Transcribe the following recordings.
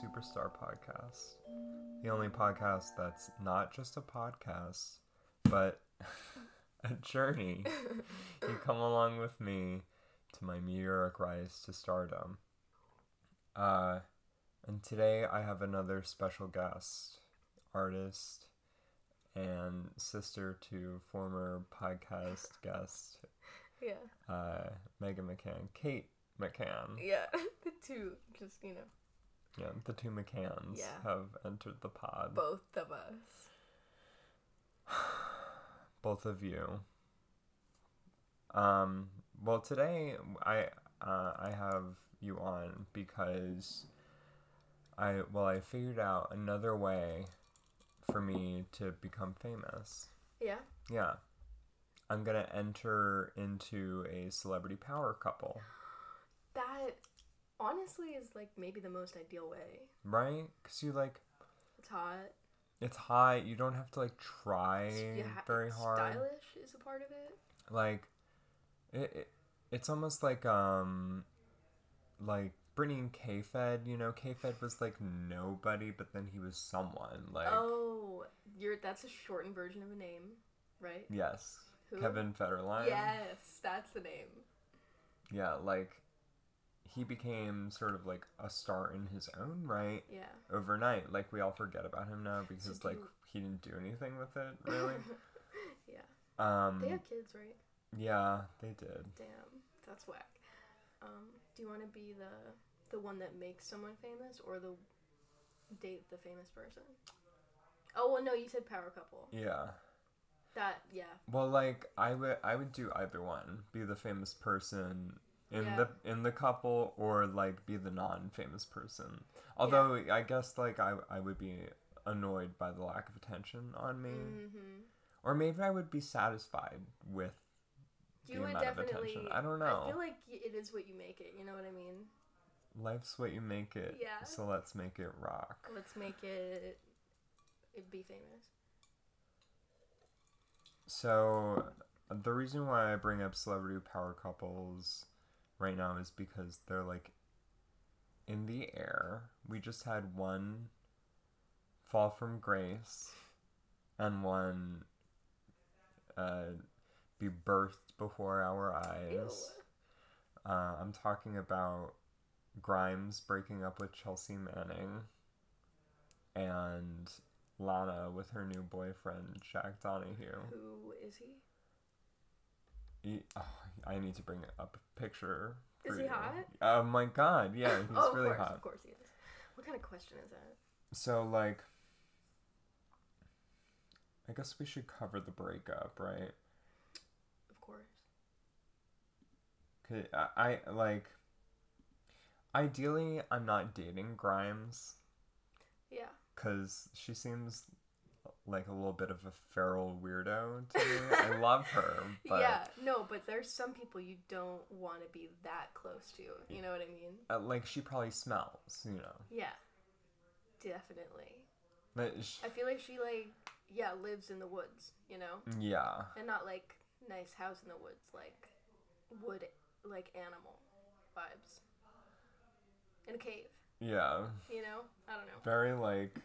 to the Humble Superstar podcast. The only podcast that's not just a podcast, but a journey. you come along with me to my meteoric rise to stardom. Uh, and today I have another special guest, artist, and sister to former podcast guest, Yeah. uh, Megan McCann, Kate McCann. Yeah. the two, just, you know, Yeah, the two McCanns Yeah. have entered the pod. both of us. Both of you. Um. Well, today I uh, I have you on because I well I figured out another way for me to become famous. Yeah. Yeah. I'm gonna enter into a celebrity power couple, That honestly is like maybe the most ideal way. right? Cause you like It's hot. it's hot. You don't have to like try ha- very hard. Stylish is a part of it. like it, it it's almost like um like Britney and K-Fed, you know, K-Fed was like nobody, but then he was someone. Like oh, you're that's a shortened version of a name, right? yes, Who? Kevin Federline. Yes, that's the name. Yeah, like he became sort of like a star in his own right Yeah. overnight. Like we all forget about him now because like he didn't do anything with it really. yeah. um They have kids, right? yeah, they did. Damn, that's whack. Um, do you want to be the the one that makes someone famous or the date the famous person? Oh well, no, you said power couple. Yeah. That yeah, Well, like I would, I would do either one. Be the famous person in Yeah. the in the couple, or like be the non-famous person. Although I guess like I, I would be annoyed by the lack of attention on me, mm-hmm. or maybe I would be satisfied with You the would amount of definitely. attention. I don't know. I feel like it is what you make it. You know what I mean? Life's what you make it. Yeah. So let's make it rock. Let's make it. It be famous. So the reason why I bring up celebrity power couples right now is because they're like in the air. We just had one fall from grace and one uh, be birthed before our eyes. Uh, I'm talking about Grimes breaking up with Chelsea Manning and Lana with her new boyfriend, Jack Donoghue. Who is he? He, oh, uh, I need to bring up a picture. Is he you. hot? Oh my god, yeah, he's oh, of really course, hot. of course he is. What kind of question is that? So, like, I guess we should cover the breakup, right? Of course. 'Cause I, I, like, ideally, I'm not dating Grimes Yeah. because she seems like a little bit of a feral weirdo to me. I love her, but yeah. No, but there's some people you don't want to be that close to. You know what I mean? uh, like, she probably smells, you know. Yeah. Definitely. But sh- I feel like she like yeah lives in the woods. You know, yeah. and not like nice house in the woods, like wood like animal vibes. In a cave. Yeah. You know? I don't know. very like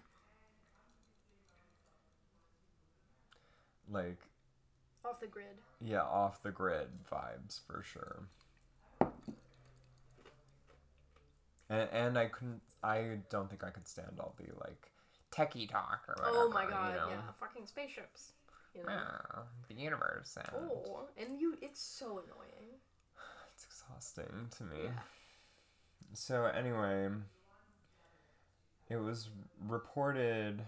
like Off the grid. yeah off the grid vibes for sure and, and i couldn't i don't think i could stand all the like techie talk or whatever oh my god, you know? yeah. Fucking spaceships. You know? The universe and Oh, and you, it's so annoying. it's exhausting to me Yeah. so anyway it was reported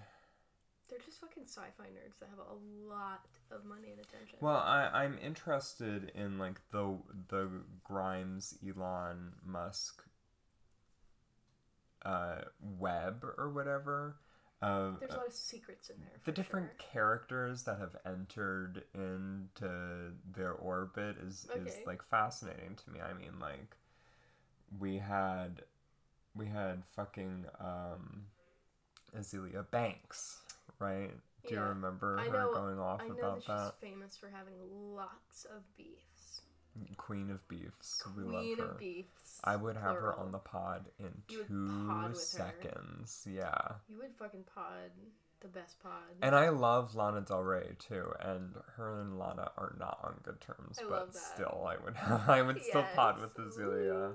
They're just fucking sci-fi nerds that have a lot of money and attention. Well, I, I'm interested in like the the Grimes Elon Musk uh, web or whatever of There's a uh, lot of secrets in there. the different sure. characters that have entered into their orbit is is like fascinating to me. I mean, like we had we had fucking um Azealia Banks, right? Do you remember I her know- going off I know about that that? she's famous for having lots of beefs. Queen of beefs. we Queen love her. of beefs. I would have her on the pod in You two pod with her. seconds. Yeah. You would fucking pod the best pod. And I love Lana Del Rey too, and her and Lana are not on good terms, I but love that. still, I would I would still pod with Azealia.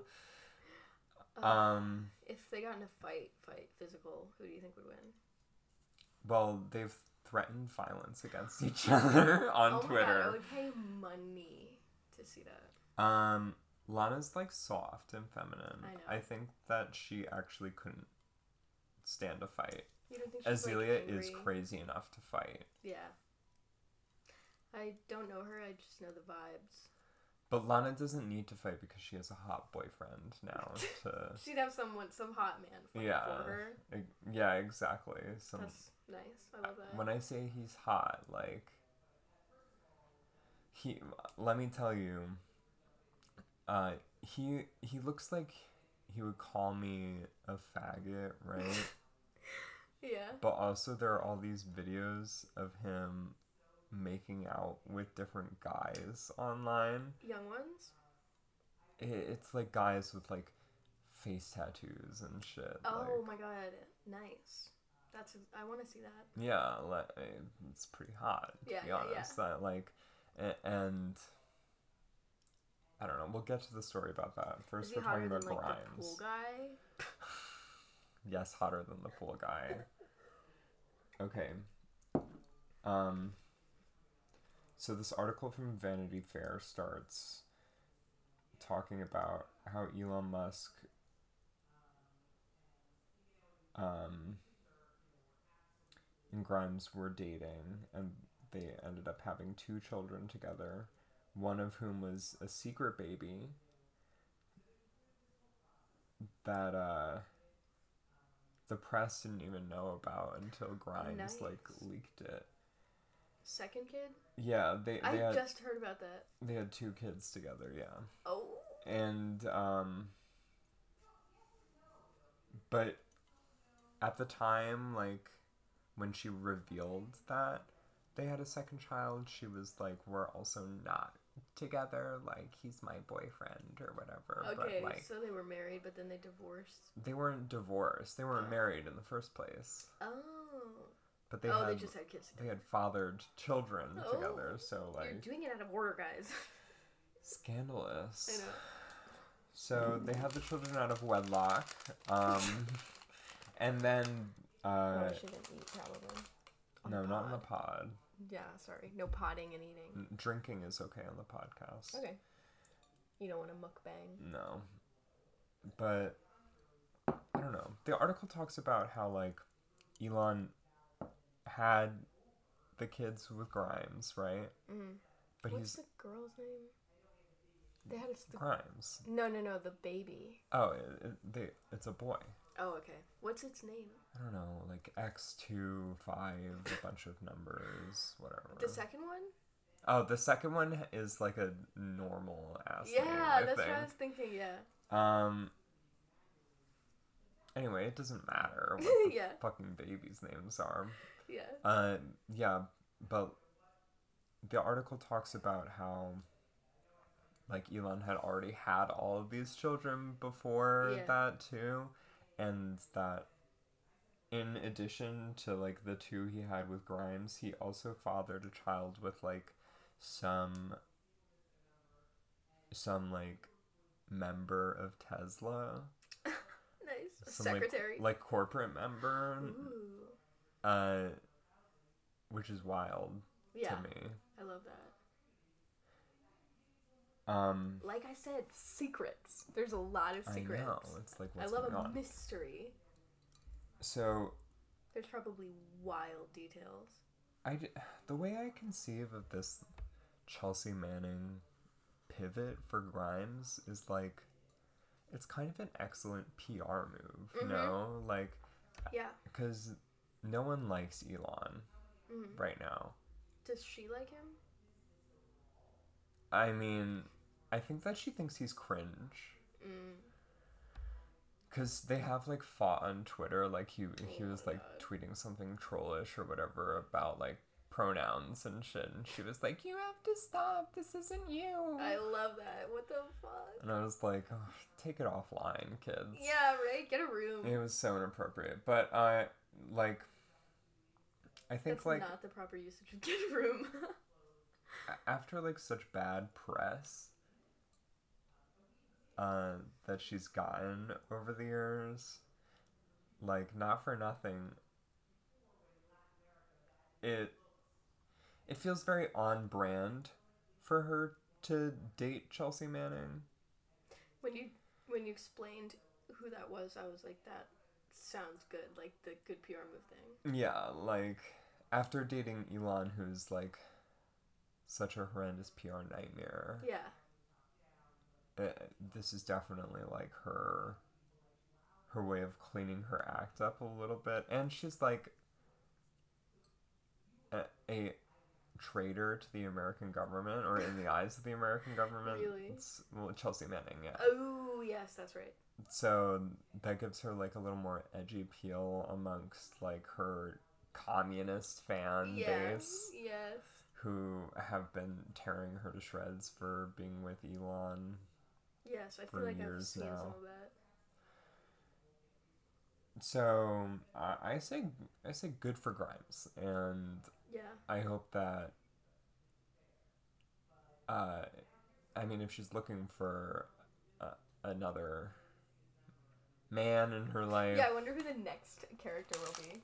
Uh, Um, if they got in a fight, fight physical, who do you think would win? Well, they've threatened violence against each other on oh my god, I would pay money to see that. Um, Lana's like soft and feminine. I know. I think that she actually couldn't stand a fight. You don't think she's Azealia like, is crazy enough to fight. Yeah. I don't know her. I just know the vibes. But Lana doesn't need to fight because she has a hot boyfriend now to She'd have someone, some hot man fight Yeah. for her. Yeah, exactly. Some That's nice. I love that. when I say he's hot, like he let me tell you uh he he looks like he would call me a faggot, right? yeah. but also there are all these videos of him making out with different guys online. Young ones. It, it's like guys with like face tattoos and shit. Oh like, my god, nice. That's. I want to see that. Yeah, like it's pretty hot to Yeah, be yeah, yeah. honest. That like, and I don't know. We'll get to the story about that. First, we're talking than about like Grimes. the pool guy? Yes, hotter than the pool guy. okay. Um. So this article from Vanity Fair starts talking about how Elon Musk um and Grimes were dating and they ended up having two children together, one of whom was a secret baby that uh the press didn't even know about until Grimes like leaked it. Second kid? Yeah, they I had just heard about that. they had two kids together, yeah. Oh. And um but at the time like when she revealed that they had a second child, she was like we're also not together, like he's my boyfriend or whatever. Okay, but like so they were married, but then they divorced. they weren't divorced. They weren't Oh. married in the first place. Oh. But they oh, had they just had kids. they had fathered children Oh, together, so like You're doing it out of order, guys. scandalous. I know. So they had the children out of wedlock. Um, and then, uh, I shouldn't eat probably. On no, the not in the pod. pod. Yeah, sorry. No potting and eating. N- Drinking is okay on the podcast. Okay. You don't want to mukbang. No. But, I don't know. The article talks about how, like, Elon had the kids with Grimes, right? Mm. But What's he's the girl's name? They had a. St- Grimes. no, no, no. The baby. Oh, it, it, they, it's a boy. Oh, okay. What's its name? I don't know, like X2, 5, a bunch of numbers, whatever. The second one? Oh, the second one is like a normal ass. yeah, name, I that's think. what I was thinking. Yeah. Um. Anyway, it doesn't matter what the Yeah. fucking babies' names are. Yeah. Uh, yeah, but the article talks about how, like, Elon had already had all of these children before Yeah. that too, and that in addition to like the two he had with Grimes, he also fathered a child with like some some like member of Tesla, Nice. Some like- secretary. like, corporate member, Ooh. uh, which is wild Yeah. to me. I love that. Um, Like I said, secrets. There's a lot of secrets. I know it's like I love a on. mystery. So There's probably wild details. I the way I conceive of this Chelsea Manning pivot for Grimes is like it's kind of an excellent PR move, Mhm. no? Like Yeah. because no one likes Elon hmm right now. Does she like him? I mean, I think that she thinks he's cringe. Mm. Cause they have like fought on Twitter, like he he Oh was like tweeting something trollish or whatever about like pronouns and shit. And she was like, "You have to stop. This isn't you." I love that. What the fuck? and I was like, oh, "Take it offline, kids." Yeah, right. Get a room. It was so inappropriate, but I like. I think That's like not the proper usage of get a room. after like such bad press uh, that she's gotten over the years, like not for nothing, it it feels very on brand for her to date Chelsea Manning. when you when you explained who that was, I was like, that sounds good. Like the good PR move thing. Yeah, like after dating Elon, who's like such a horrendous PR nightmare. Yeah. Uh, this is definitely like her her way of cleaning her act up a little bit and she's like a, a traitor to the american government or in the eyes of the american government Really? it's, well chelsea manning yeah Oh yes, that's right. so that gives her like a little more edgy appeal amongst like her communist fan yeah. base Yes. who have been tearing her to shreds for being with elon Yes, I feel like I've seen some of that. So uh, I say I say good for Grimes, and Yeah. I hope that. Uh, I mean, if she's looking for uh, another man in her life, Yeah, I wonder who the next character will be.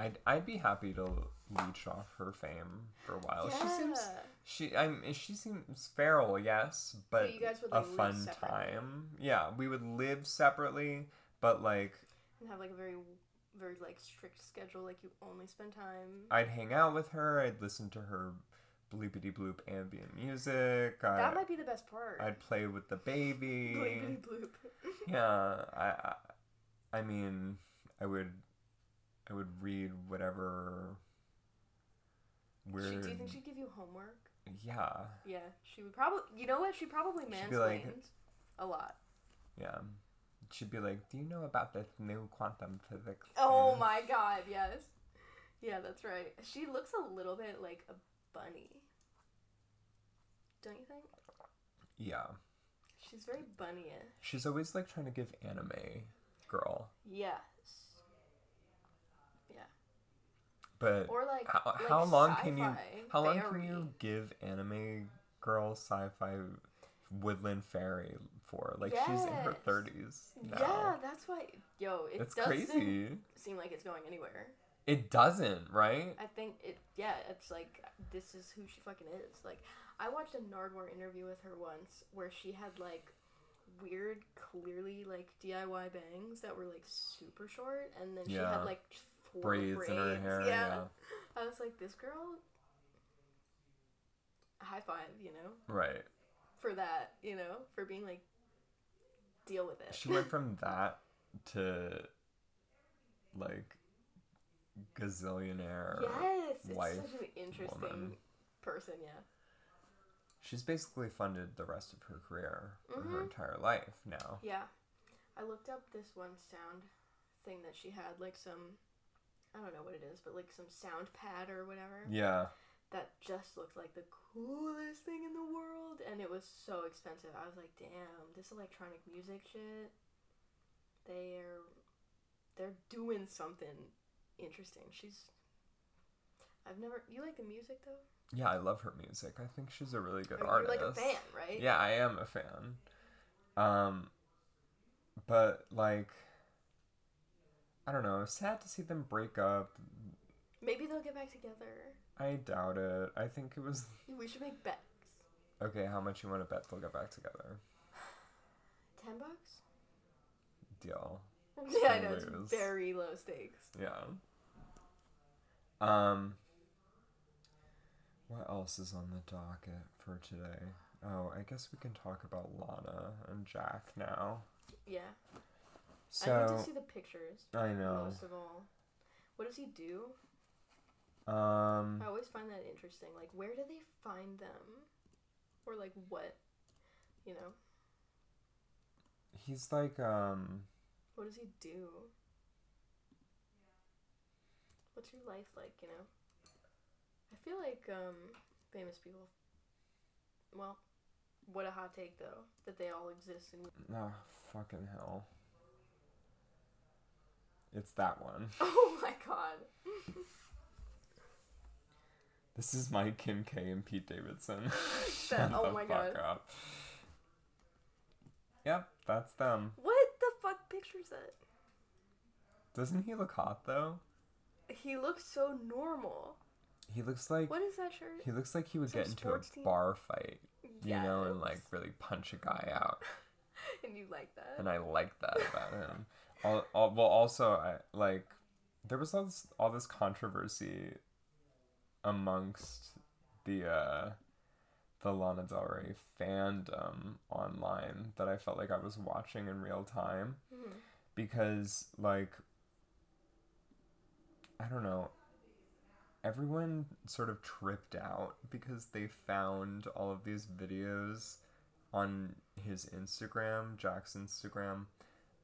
I'd I'd be happy to leech off her fame for a while. yeah. She seems she I mean, she seems feral, yes, but you guys would, a like, live fun time. Yeah, we would live separately, but like and have like a very very like strict schedule like you only spend time I'd hang out with her. I'd listen to her bleepity bloop ambient music. I, that might be the best part I'd play with the baby. Bleepity bloop Yeah, I, I, I mean, I would, I would read whatever She, weird. do you think she'd give you homework? Yeah, yeah. She would probably you know what? She probably be like- a lot. Yeah. She'd be like, "Do you know about this new quantum physics?" oh my god yes. Yeah that's right. She looks a little bit like a bunny. Don't you think? Yeah, she's very bunny-ish. She's always like trying to give anime girl, yeah but or like how, like how long can you how long can you give anime girl sci-fi woodland fairy for? Like she's in her thirties now. Yeah, that's why. Yo, it it's doesn't crazy. seem like it's going anywhere. It doesn't, right? I think it. Yeah, it's like this is who she fucking is. Like, I watched a Nardwuar interview with her once where she had like weird, clearly like DIY bangs that were like super short, and then she Yeah. had like Braids braids. in her hair. Yeah. Yeah. I was like, this girl. High five, you know, Right. for that, you know, for being like, deal with it. She went from that to like gazillionaire. Yes, it's such an interesting woman. person. Yeah. She's basically funded the rest of her career for her mm-hmm. entire life now. Yeah. I looked up this one sound thing that she had, like some, I don't know what it is, but like some sound pad or whatever Yeah. that just looked like the coolest thing in the world, and it was so expensive. I was like, damn, this electronic music shit. They're they're doing something interesting. She's. I've never. You like the music though? Yeah, I love her music. I think she's a really good artist. You're like a fan, right? Yeah, I am a fan. Um but like I don't know, sad to see them break up. Maybe they'll get back together. I doubt it. I think it was We should make bets. okay, how much you want to bet they'll get back together? Ten bucks? Deal. Yeah, I know it's very low stakes. Yeah. Um what else is on the docket for today? Oh, I guess we can talk about Lana and Jack now. Yeah, So I need to see the pictures I know. most of all. What does he do? Um I always find that interesting. Like, where do they find them, or like what? You know, he's like um what does he do? What's your life like? You know. I feel like um, famous people. Well, what a hot take though that they all exist in. Oh, fucking hell. It's that one. Oh my god. This is my Kim K and Pete Davidson. Shut oh the my fuck God. up. Yep, that's them. What the fuck picture is that? Doesn't he look hot though? He looks so normal. He looks like What is that shirt? he looks like he would Some get into a team? bar fight, you know, and like really punch a guy out. And you like that? and I like that about him. All, all, well, also, I like there was all this all this controversy amongst the uh, the Lana Del Rey fandom online that I felt like I was watching in real time Mhm. because like I don't know everyone sort of tripped out because they found all of these videos on his Instagram, Jack's Instagram,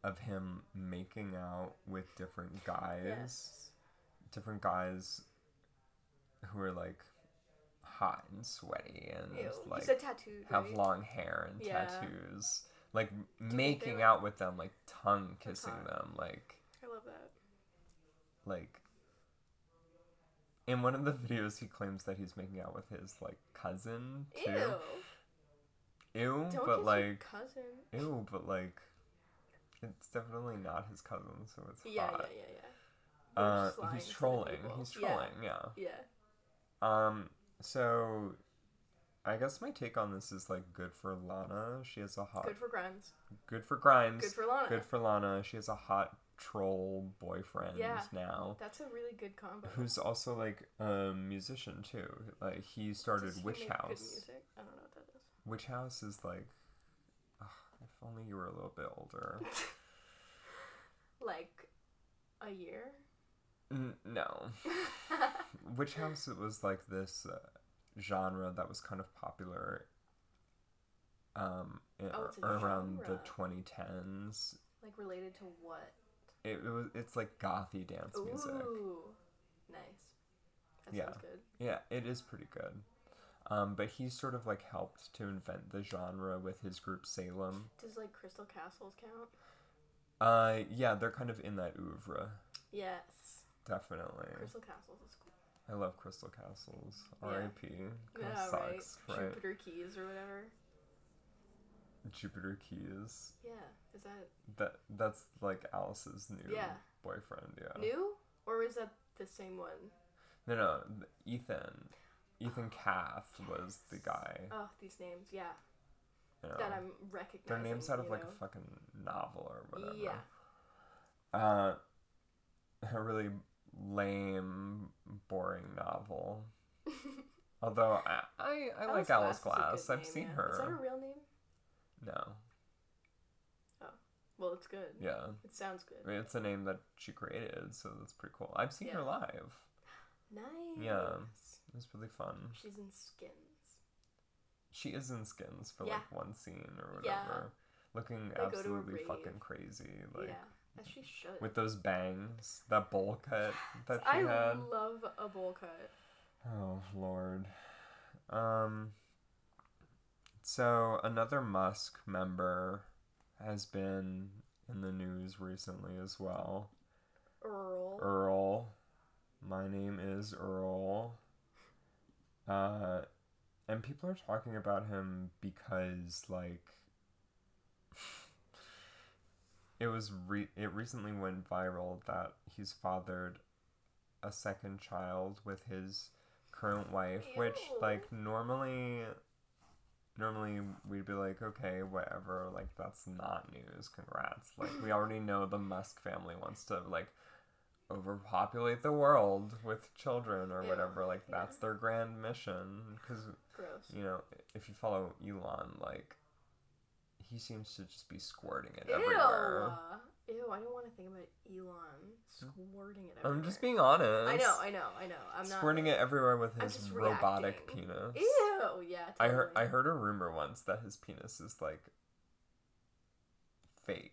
of him making out with different guys, Yes. different guys who are like hot and sweaty and Ew. like tattooed. have right? long hair and Yeah. tattoos. Like they making out with them, like tongue kissing them, like I love that. like in one of the videos he claims that he's making out with his like cousin too. Ew. Ew, Don't but like cousin. ew, but like it's definitely not his cousin, so it's Yeah, hot. yeah, yeah, yeah. Uh, he's trolling. He's trolling. Yeah. Yeah. Um. So, I guess my take on this is like good for Lana. She has a hot. Good for Grimes. good for Grimes. Good for Lana. Good for Lana. She has a hot troll boyfriend Yeah. now. That's a really good combo. Who's also like a musician too. Like he started Does Witch House. music? I don't know what that is. Witch House is like, only you were a little bit older. Like a year. N- no, Witch House it was like this uh, genre that was kind of popular. Um, in, Oh, around the 2010s. like related to what? It, it was it's like gothy dance music. Ooh, nice. That Yeah. sounds good. Yeah, it is pretty good. Um, but he's sort of like helped to invent the genre with his group Salem. Does like Crystal Castles count? Uh, yeah, they're kind of in that oeuvre, Yes. definitely. Crystal Castles is cool. I love Crystal Castles. Yeah. R.I.P. Yeah, sucks, right. right? Jupiter Keyes or whatever. Jupiter Keyes. Yeah. Is that That that's like Alice's new Yeah. boyfriend. Yeah. new or is that the same one? No, no. Ethan. Ethan Kath was the guy. Oh, these names. Yeah. You know. That I'm recognizing. Their names out of like know? a fucking novel or whatever. Yeah. Uh, a really lame, boring novel. Although I I, I like Alice Glass. I've name, seen yeah. her. Is that her real name? No. Oh well, it's good. Yeah. It sounds I good. mean, it's a name that she created, so that's pretty cool. I've seen her live. Nice. Yeah. It was really fun. She's in Skins. She is in skins for Yeah. like one scene or Yeah. whatever. Looking They go to a absolutely fucking crazy. Like yeah, as she should. with those bangs, that bowl cut that she I had. love a bowl cut. Oh lord. Um so another Musk member has been in the news recently as well. Earl. Earl. My name is Earl. Uh and people are talking about him because like it was re- it recently went viral that he's fathered a second child with his current wife which like normally normally we'd be like okay whatever like that's not news congrats. Like we already know the musk family wants to like overpopulate the world with children or whatever like yeah. that's their grand mission because you know if you follow elon like he seems to just be squirting it Ew. everywhere Ew, I don't want to think about Elon squirting it i'm just being honest I know, I know, I know. I'm not. squirting it everywhere with his robotic reacting. penis Ew, yeah. I heard. I heard a rumor once that his penis is like fake.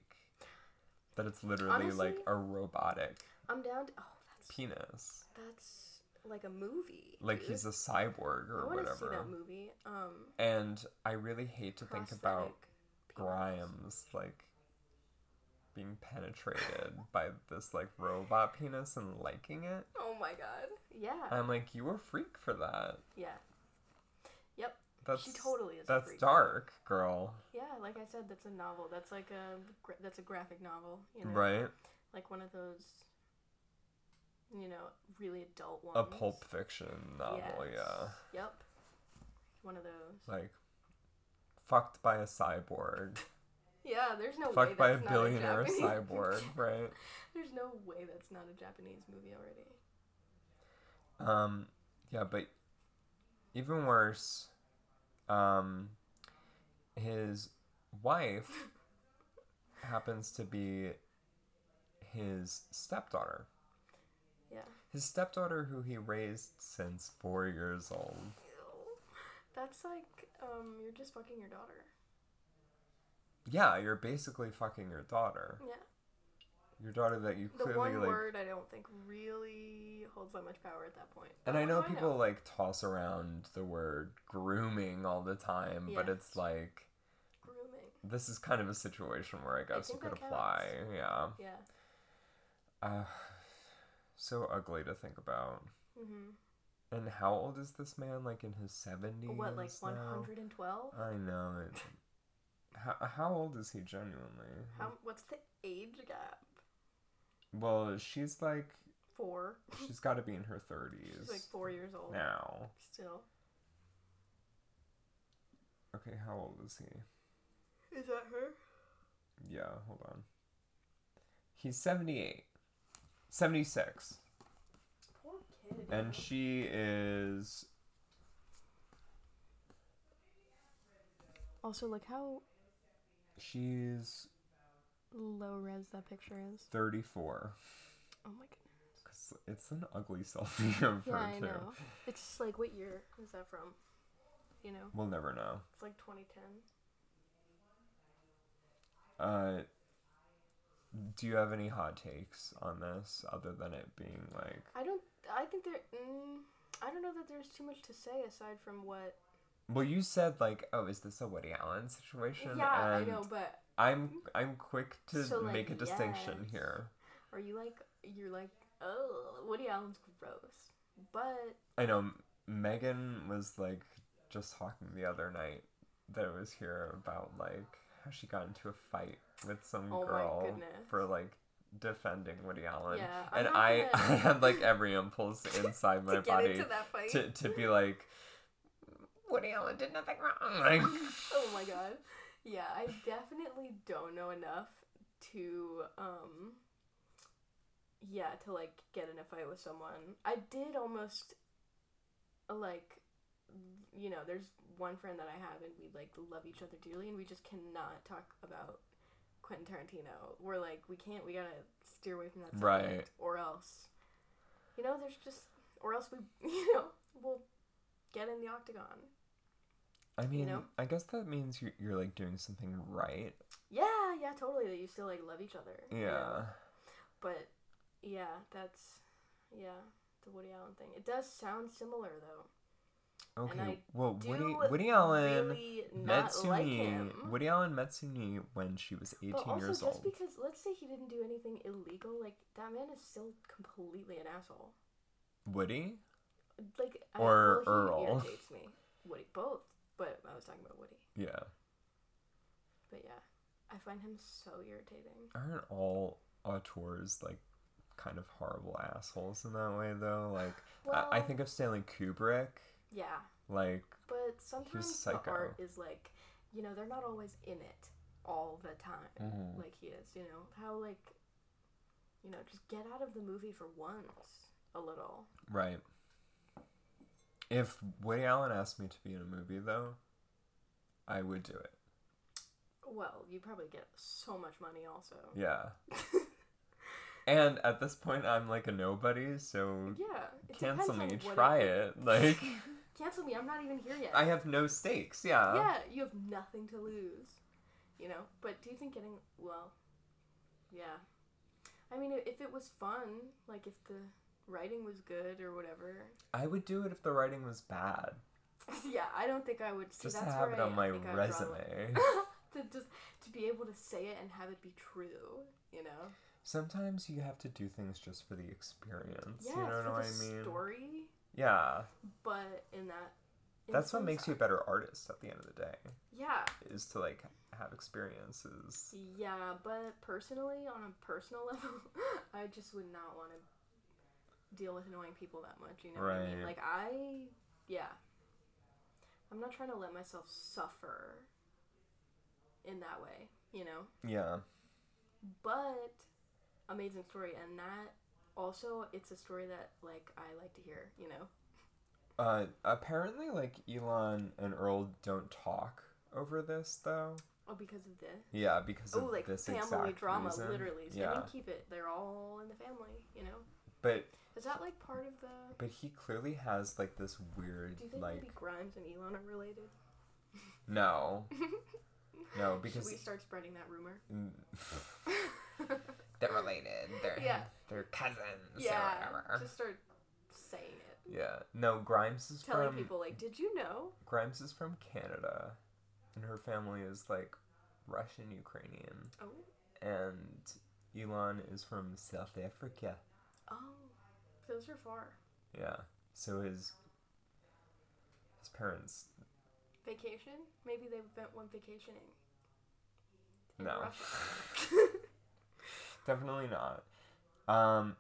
That it's literally like a robotic I'm down. To, oh, that's penis. that's like a movie. like dude. he's a cyborg or I want to whatever. see that movie. Um, And I really hate to think about penis. Grimes like being penetrated by this like robot penis and liking it. Oh my god. Yeah. I'm like, you a freak for that. yeah. Yep. That's she totally is. a that's freak. dark, girl. Yeah, like I said, that's a novel. That's like a that's a graphic novel. You know, Right? like one of those. You know, really adult ones. A pulp fiction novel, Yes. yeah. Yep. One of those. Like fucked by a cyborg. Yeah, there's no way that's a. fucked by a billionaire Japanese- cyborg, right? There's no way that's not a Japanese movie already. Um, yeah, but even worse, um, his wife happens to be his stepdaughter. His stepdaughter, who he raised since four years old. Ew. That's like um, you're just fucking your daughter. Yeah, you're basically fucking your daughter. Yeah. Your daughter that you The clearly one like. word I don't think really holds that much power at that point. And I know people like toss around the word grooming all the time, but it's like grooming. this is kind of a situation where I guess you think could that apply. Yeah. Yeah. Uh, so ugly to think about. Mhm. And how old is this man? Like in his seventies? What like 112? I know it. How, how old is he genuinely? How what's the age gap? Well, she's like Four. she's got to be in her thirties She's like four years old. now. Still. Okay, how old is he? Is that her? Yeah, hold on. He's seventy-eight. Seventy-six, Poor kid. and she is also look how she's low res that picture is. thirty-four. Oh my goodness. 'Cause it's an ugly selfie of Yeah, her I too. know. It's like what year is that from? You know, We'll never know. it's like 2010. Uh, do you have any hot takes on this other than it being like? I don't. I think there. Mm, I don't know that there's too much to say aside from what. Well, you said like, oh, is this a Woody Allen situation? Yeah, I and know, but I'm I'm quick to So, like, make a distinction yes. here. are you like you're like oh Woody Allen's gross, but I know Megan was like just talking the other night that I was here about like how she got into a fight with some Oh girl for like defending Woody Allen. Yeah, and I gonna- I had like every impulse inside my to get body into that fight. to to be like Woody Allen did nothing wrong. Like, oh my god. Yeah, I definitely don't know enough to um yeah, to like get in a fight with someone. I did almost like you know, there's one friend that I have and we like love each other dearly and we just cannot talk about Quentin Tarantino. We're like we can't we got to steer away from that subject Right. or else you know, there's just or else we you know, we'll get in the octagon. I mean, know? I guess that means you're, you're like doing something right. Yeah, yeah, totally. That you still like love each other. you know? Yeah. But yeah, that's yeah, the Woody Allen thing. It does sound similar though. Okay. Well, Woody Woody Allen really met like Woody Allen met Soon-Yi when she was 18 but also, years just old. because let's say he didn't do anything illegal, like that man is still completely an asshole. Woody? Like I, Or well, Earl. irritates me. Woody, both. But I was talking about Woody. Yeah. But yeah, I find him so irritating. Aren't all auteurs like kind of horrible assholes in that way though? Like Well, I, I think of Stanley Kubrick. Yeah, Like But sometimes the art is like, you know, they're not always in it all the time, Mhm. like he is. You know how like, you know, just get out of the movie for once a little. right. If Woody Allen asked me to be in a movie though, I would do it. Well, you probably get so much money also. Yeah. and at this point I'm like a nobody, so Yeah. cancel me, try it. Like Cancel me. I'm not even here yet. I have no stakes, yeah. yeah, you have nothing to lose. You know, but do you think getting well? Yeah, I mean, if it was fun, like if the writing was good or whatever. I would do it if the writing was bad. yeah, I don't think I would. See, Just to that's have it I- on my think I would draw the- resume. to just to be able to say it and have it be true, you know. Sometimes you have to do things just for the experience. Yeah, you know for what the I mean? story, Yeah. but in that. That's what makes you a better artist at the end of the day. Yeah, Is to like have experiences. yeah, but personally, on a personal level, I just would not want to deal with annoying people that much. You know what I mean? Like I, yeah, I'm not trying to let myself suffer in that way. You know. Yeah. but amazing story and that also it's a story that like i like to hear you know Uh apparently like Elon and Earl don't talk over this though. oh because of this Yeah, because oh of like this family drama reason. literally so Yeah. i mean keep it they're all in the family you know But is that like part of the but he clearly has like this weird do you think like maybe grimes and elon are related no. No, because should we start spreading that rumor they're related. They're Yeah. they're cousins yeah or whatever. just start saying it Yeah. No, Grimes is telling from people like did you know Grimes is from Canada and her family is like Russian Ukrainian oh and Elon is from South Africa. oh those are far Yeah. So his his parents vacation maybe they went went vacationing in No. Definitely not. Um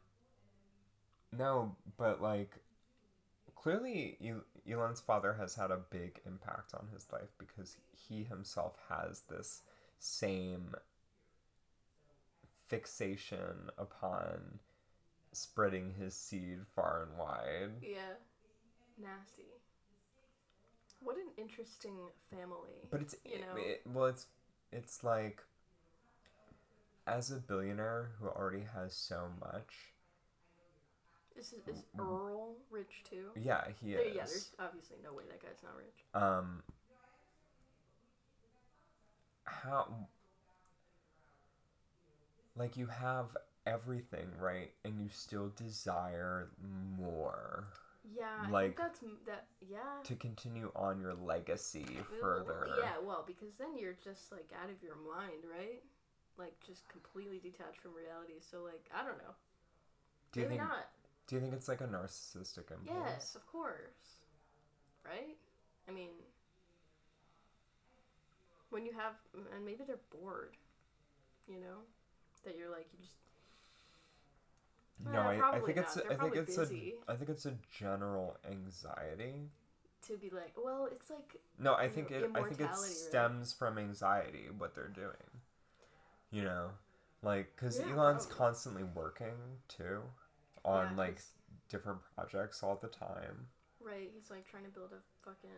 no, but like clearly El- Elon's father has had a big impact on his life because he himself has this same fixation upon spreading his seed far and wide. Yeah. Nasty. What an interesting family. But it's You know? it, well, it's it's like as a billionaire who already has so much. Is, is Earl rich too? Yeah, he is. yeah, there's obviously no way that guy's not rich. um how like you have everything right and you still desire more Yeah, I Like- think that's that. Yeah. to continue on your legacy further Yeah, well, because then you're just like out of your mind, right? Like just completely detached from reality. So like I don't know. do you Maybe think not. do you think it's like a narcissistic impulse Yes, of course. Right? I mean, when you have, and maybe they're bored, you know, that you're like you just. no Well, I, I think it's not. a, They're I think it's busy. a I think it's a general anxiety to be like, well, it's like No, I think know, it. I think it right? stems from anxiety. What they're doing, you know, like because Yeah, Elon's probably. constantly working too, on Yeah, like different projects all the time, right. He's like trying to build a fucking.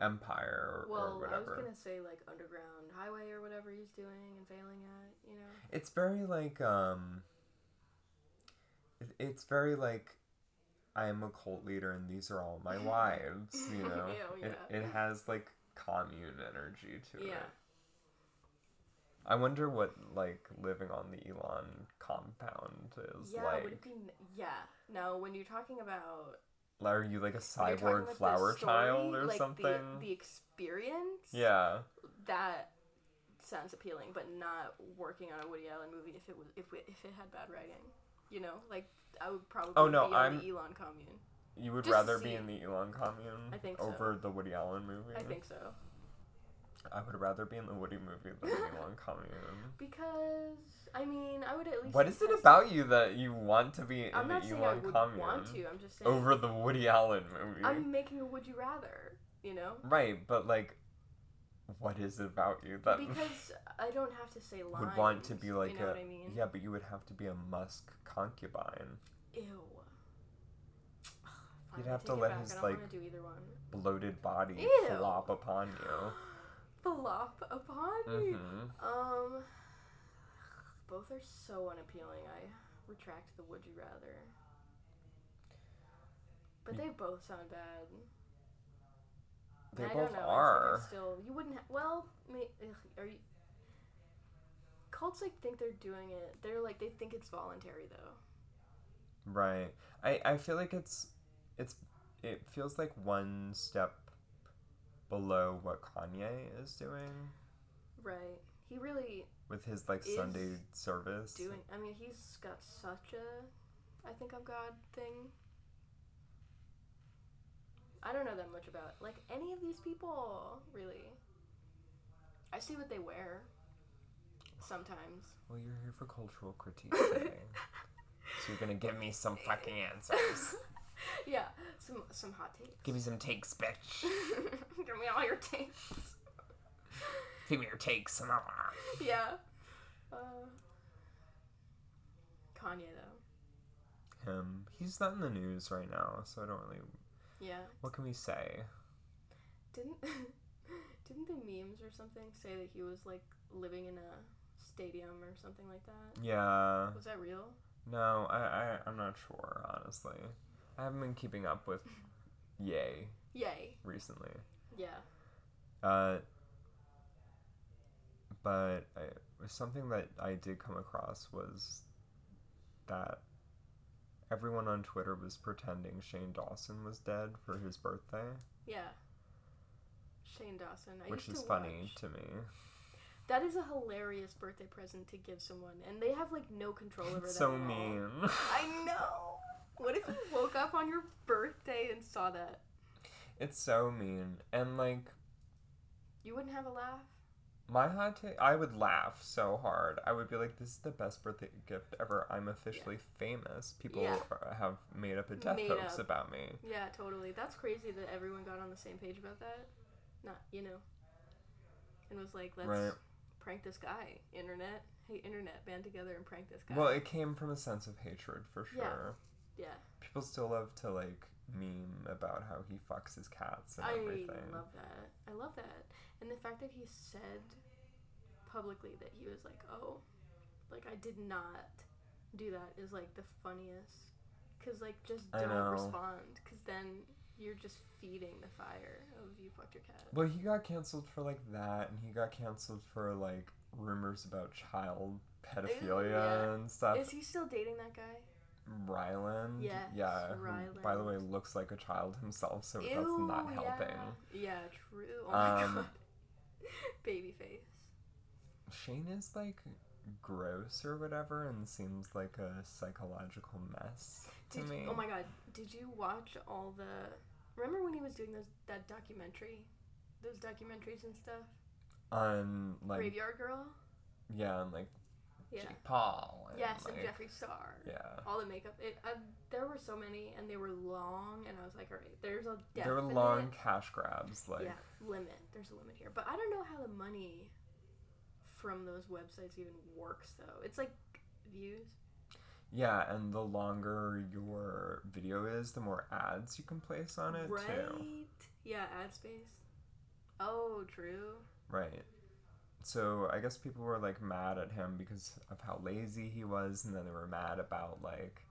Empire or, Well, or I was gonna say like underground highway or whatever he's doing and failing at, you know. It's very like um. It's very like. I am a cult leader and these are all my wives, you know. Ew, It yeah. it has like commune energy to Yeah. it. I wonder what like living on the Elon compound is Yeah, like. would it be? Yeah. No, when you're talking about Are you like a when you're talking cyborg flower story, child or like something? The, the experience. yeah. That sounds appealing, but not working on a Woody Allen movie if it was if if it had bad writing. You know, like I would probably Oh, no, be on I'm- the Elon commune. You would Just rather be in the Elon commune I think so. over the Woody Allen movie? I think so I would rather be in the Woody movie than the Elon commune. because I mean I would at least. What is it about you that you want to be in I'm the not saying I Elon would commune want to. I'm just saying over the Woody Allen movie? I'm making a would you rather. You know. Right, but like, what is it about you that because I don't have to say lines. would want to be like you know a what I mean? yeah? But you would have to be a Musk concubine, Ew. Fine, You'd I have take to it let back. his, I don't like, want to do either one. bloated body Ew. flop upon you. Flop upon me. hmm Um, both are so unappealing. I retract the would you rather. But they both sound bad. They I both don't know. Are. I still, you wouldn't. Ha- well, may, ugh, are you? Cults like think they're doing it. They're like they think it's voluntary though. Right. I I feel like it's it's it feels like one step below what Kanye is doing Right. He really with his like Sunday service. doing. I mean, he's got such a I think of God thing. I don't know that much about like any of these people really. I see what they wear. Sometimes. Well, you're here for cultural critique today. so you're gonna give me some fucking answers. yeah, some some hot takes. Give me some takes, bitch. Give me all your takes. Give me your takes. yeah. Uh, Kanye though. Him. He's not in the news right now, so I don't really. Yeah. What can we say? Didn't didn't the memes or something say that he was like living in a stadium or something like that? Yeah. Was that real? No, I, I I'm not sure honestly. I haven't been keeping up with Yay Yay. recently. Yeah. Uh, but I, something that I did come across was that everyone on Twitter was pretending Shane Dawson was dead for his birthday, Yeah. Shane Dawson. I which is to funny watch- to me. That is a hilarious birthday present to give someone, and they have like no control over that. So at all. mean. I know. What if you woke up on your birthday and saw that? it's so mean, and like You wouldn't have a laugh. my hot take, I would laugh so hard. I would be like, "This is the best birthday gift ever. I'm officially famous. People Yeah. are- have made up a death Made hoax up. about me." Yeah, totally. That's crazy that everyone got on the same page about that. Not, you know. And was like, let's Right. prank this guy. Internet. Hey, internet, band together and prank this guy. Well, it came from a sense of hatred for sure. yeah. People still love to like meme about how he fucks his cats and everything. I everything. love that. I love that. And the fact that he said publicly that he was like, oh, like, I did not do that is like the funniest. Because, like, just don't respond. Because then you're just feeding the fire of you fucked your cat. Well, he got canceled for like that, and he got canceled for like rumors about child pedophilia yeah. and stuff. Is he still dating that guy? Ryland, Yes, yeah, who, by the way, looks like a child himself, so that's not helping. Yeah, yeah true. Oh my Um, god. Baby face. Shane is like gross or whatever, and seems like a psychological mess to Did, me. Oh my god, did you watch all the? Remember when he was doing those that documentary, those documentaries and stuff? On like Graveyard Girl. yeah, and like Yeah. Jake Paul. And, Yes, and like, Jeffree Star. Yeah. All the makeup. It. Uh, there were so many, and they were long, and I was like, all right, there's a definite. There were long cash grabs, like yeah, limit. There's a limit here, but I don't know how the money from those websites even works though. It's like views. yeah, and the longer your video is, the more ads you can place on it right. too. Yeah, ad space. Oh, true. Right. So I guess people were like mad at him because of how lazy he was, and then they were mad about like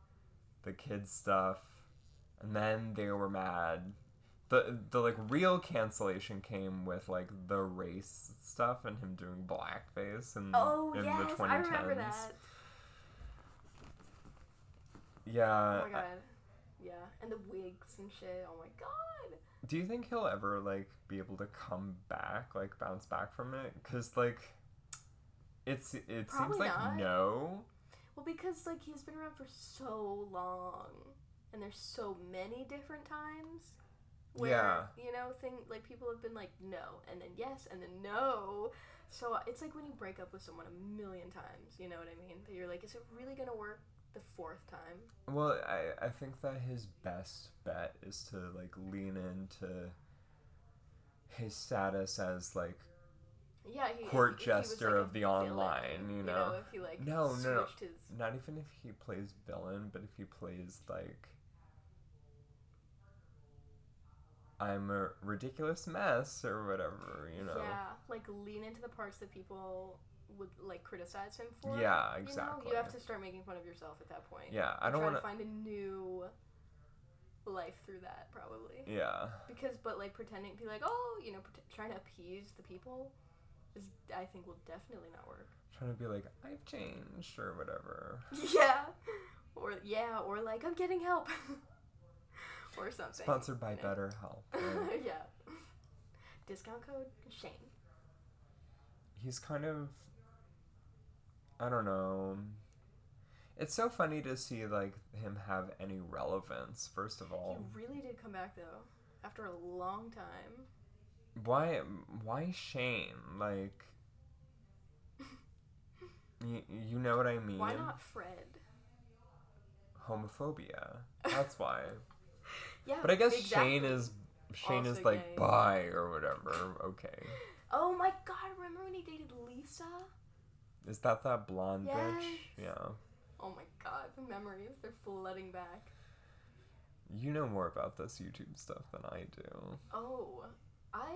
the kids stuff, and then they were mad. The the like real cancellation came with like the race stuff and him doing blackface and Oh in yes, the 2010s. I remember that. Yeah. Oh my god. Yeah, and the wigs and shit. Oh my god. Do you think he'll ever like be able to come back, like bounce back from it? Cause like, it's it seems Probably like not. no. Well, because like he's been around for so long, and there's so many different times where Yeah. you know thing like people have been like no, and then yes, and then no. So it's like when you break up with someone a million times. You know what I mean? That you're like, is it really gonna work the fourth time? Well, I, I think that his best bet is to like lean into his status as like Yeah, he, Court if, if he was, jester like, of the villain, online, you know? if he like No, no, no. his not even if he plays villain, but if he plays like I'm a ridiculous mess or whatever, you know. Yeah, like lean into the parts that people would like criticize him for. Yeah, You know, exactly. you have to start making fun of yourself at that point. Yeah, I don't want to find a new life through that probably. Yeah. Because, but like pretending, to be like, oh, you know, pret trying to appease the people, is I think will definitely not work. Trying to be like I've changed or whatever. yeah. or yeah, or like I'm getting help, or something. Sponsored by you know? BetterHelp. right? yeah. Discount code Shane. He's kind of. I don't know. It's so funny to see like him have any relevance. First of all, He really did come back though, after a long time. why why Shane? Like, you, you know what I mean? Why not Fred? Homophobia. That's why. Yeah. But I guess exactly. Shane is Shane is like gay. bi or whatever. Okay. Oh my god! Remember when he dated Lisa? Is that that blonde bitch? Yeah. Oh my god! The memories they're flooding back. You know more about this YouTube stuff than I do. Oh, I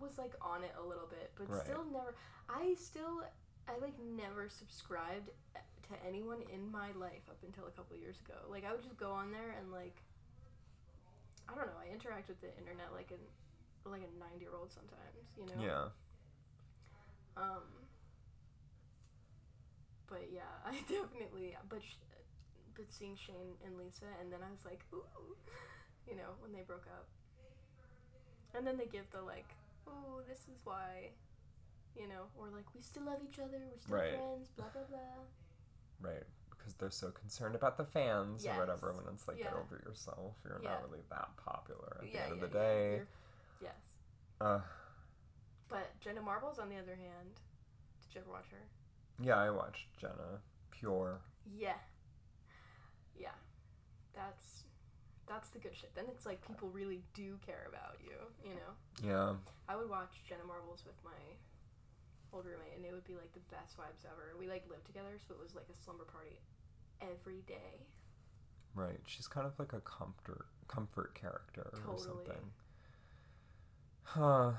was like on it a little bit, but Right. still never. I still, I like never subscribed to anyone in my life up until a couple years ago. Like I would just go on there and like, I don't know. I interact with the internet like an like a ninety year old sometimes, you know. Yeah. Um. But yeah, I definitely. But sh- but seeing Shane and Lisa, and then I was like, ooh, you know, when they broke up. And then they give the like, oh, this is why, you know, or like we still love each other, we're still Right. friends, blah blah blah. Right. Because they're so concerned about the fans Yes. or whatever when it's like get over yourself. You're Yeah. not really that popular at the end yeah, of the yeah, day. Yes, Uh but Jenna Marbles, on the other hand, did you ever watch her? Yeah, I watched Jenna. Pure. Yeah. Yeah. That's that's the good shit. Then it's like people really do care about you, you know? Yeah. I would watch Jenna Marbles with my old roommate and it would be like the best vibes ever. We like lived together, so it was like a slumber party every day. Right. She's kind of like a comfort comfort character or something. Huh.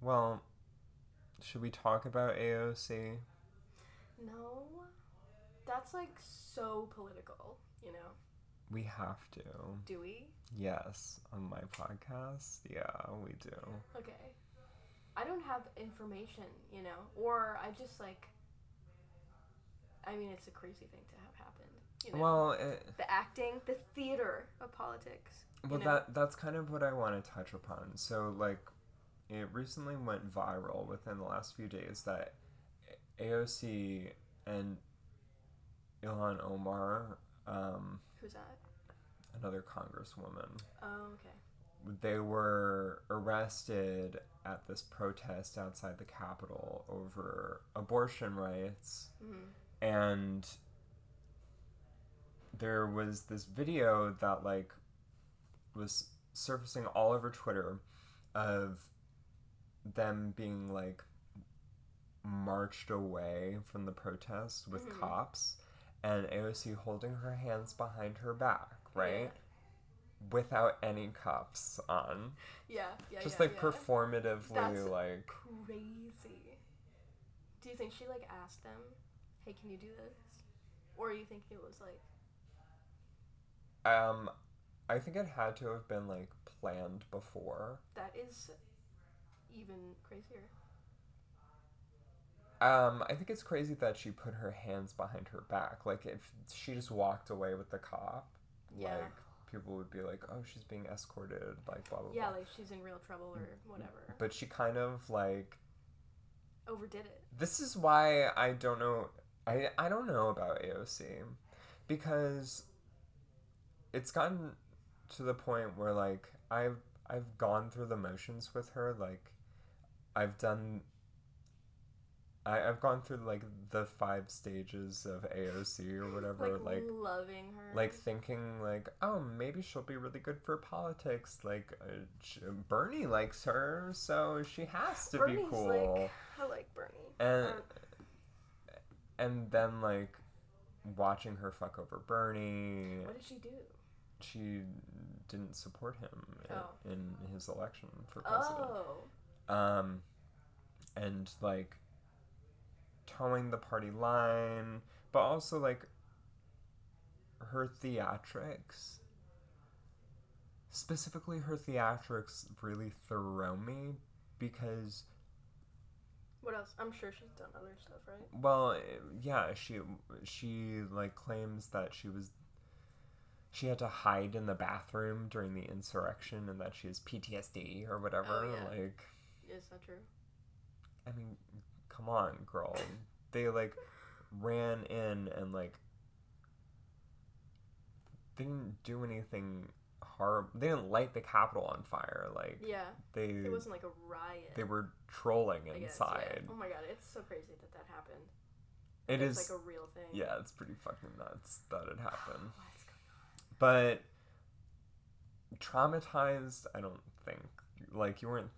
Well, should we talk about AOC? No. That's like so political, you know. We have to. Do we? Yes, on my podcast. Yeah, we do. Okay. I don't have information, you know, or I just like I mean, it's a crazy thing to have happened. You know? Well, it, the acting, the theater of politics. you well know? that that's kind of what I want to touch upon. So like it recently went viral within the last few days that AOC and Ilhan Omar, um, Who's that? another congresswoman, Oh, okay. they were arrested at this protest outside the Capitol over abortion rights. hmm and there was this video that like was surfacing all over Twitter of them being like marched away from the protest with Mhm. cops and AOC holding her hands behind her back, right? Yeah. Without any cuffs on. Yeah, yeah, Just yeah, like yeah. performatively That's- like crazy. Do you think she like asked them, "Hey, can you do this?" Or you think it was like, um I think it had to have been like planned before. that is even crazier? Um, I think it's crazy that she put her hands behind her back. Like if she just walked away with the cop, Yeah. like people would be like, "Oh, she's being escorted," like blah blah Yeah, blah. like she's in real trouble or whatever. But she kind of like Overdid it. this is why I don't know. I I don't know about AOC because it's gotten to the point where like I've I've gone through the motions with her. Like I've done. I, I've gone through like the five stages of AOC or whatever. Like, Like loving her. like thinking like oh maybe she'll be really good for politics. Like uh, Bernie likes her, so she has to Bernie's be cool. like, I like Bernie. And Um, and then like watching her fuck over Bernie, what did she do? she didn't support him Oh. in, his election for president. Oh, Um, and like toeing the party line, but also like her theatrics. Specifically, her theatrics really throw me because What else? I'm sure she's done other stuff, right? Well, yeah, she she like claims that she was she had to hide in the bathroom during the insurrection and that she has PTSD or whatever. Oh, yeah. Like, Is that true? I mean, come on, girl. they like ran in and like they didn't do anything horrible. They didn't light the Capitol on fire. Like Yeah. they It wasn't like a riot. they were trolling I guess, inside. Yeah. Oh my god, it's so crazy that that happened. It's like a real thing. yeah, it's pretty fucking nuts that it happened. What's going but traumatized i don't think like you weren't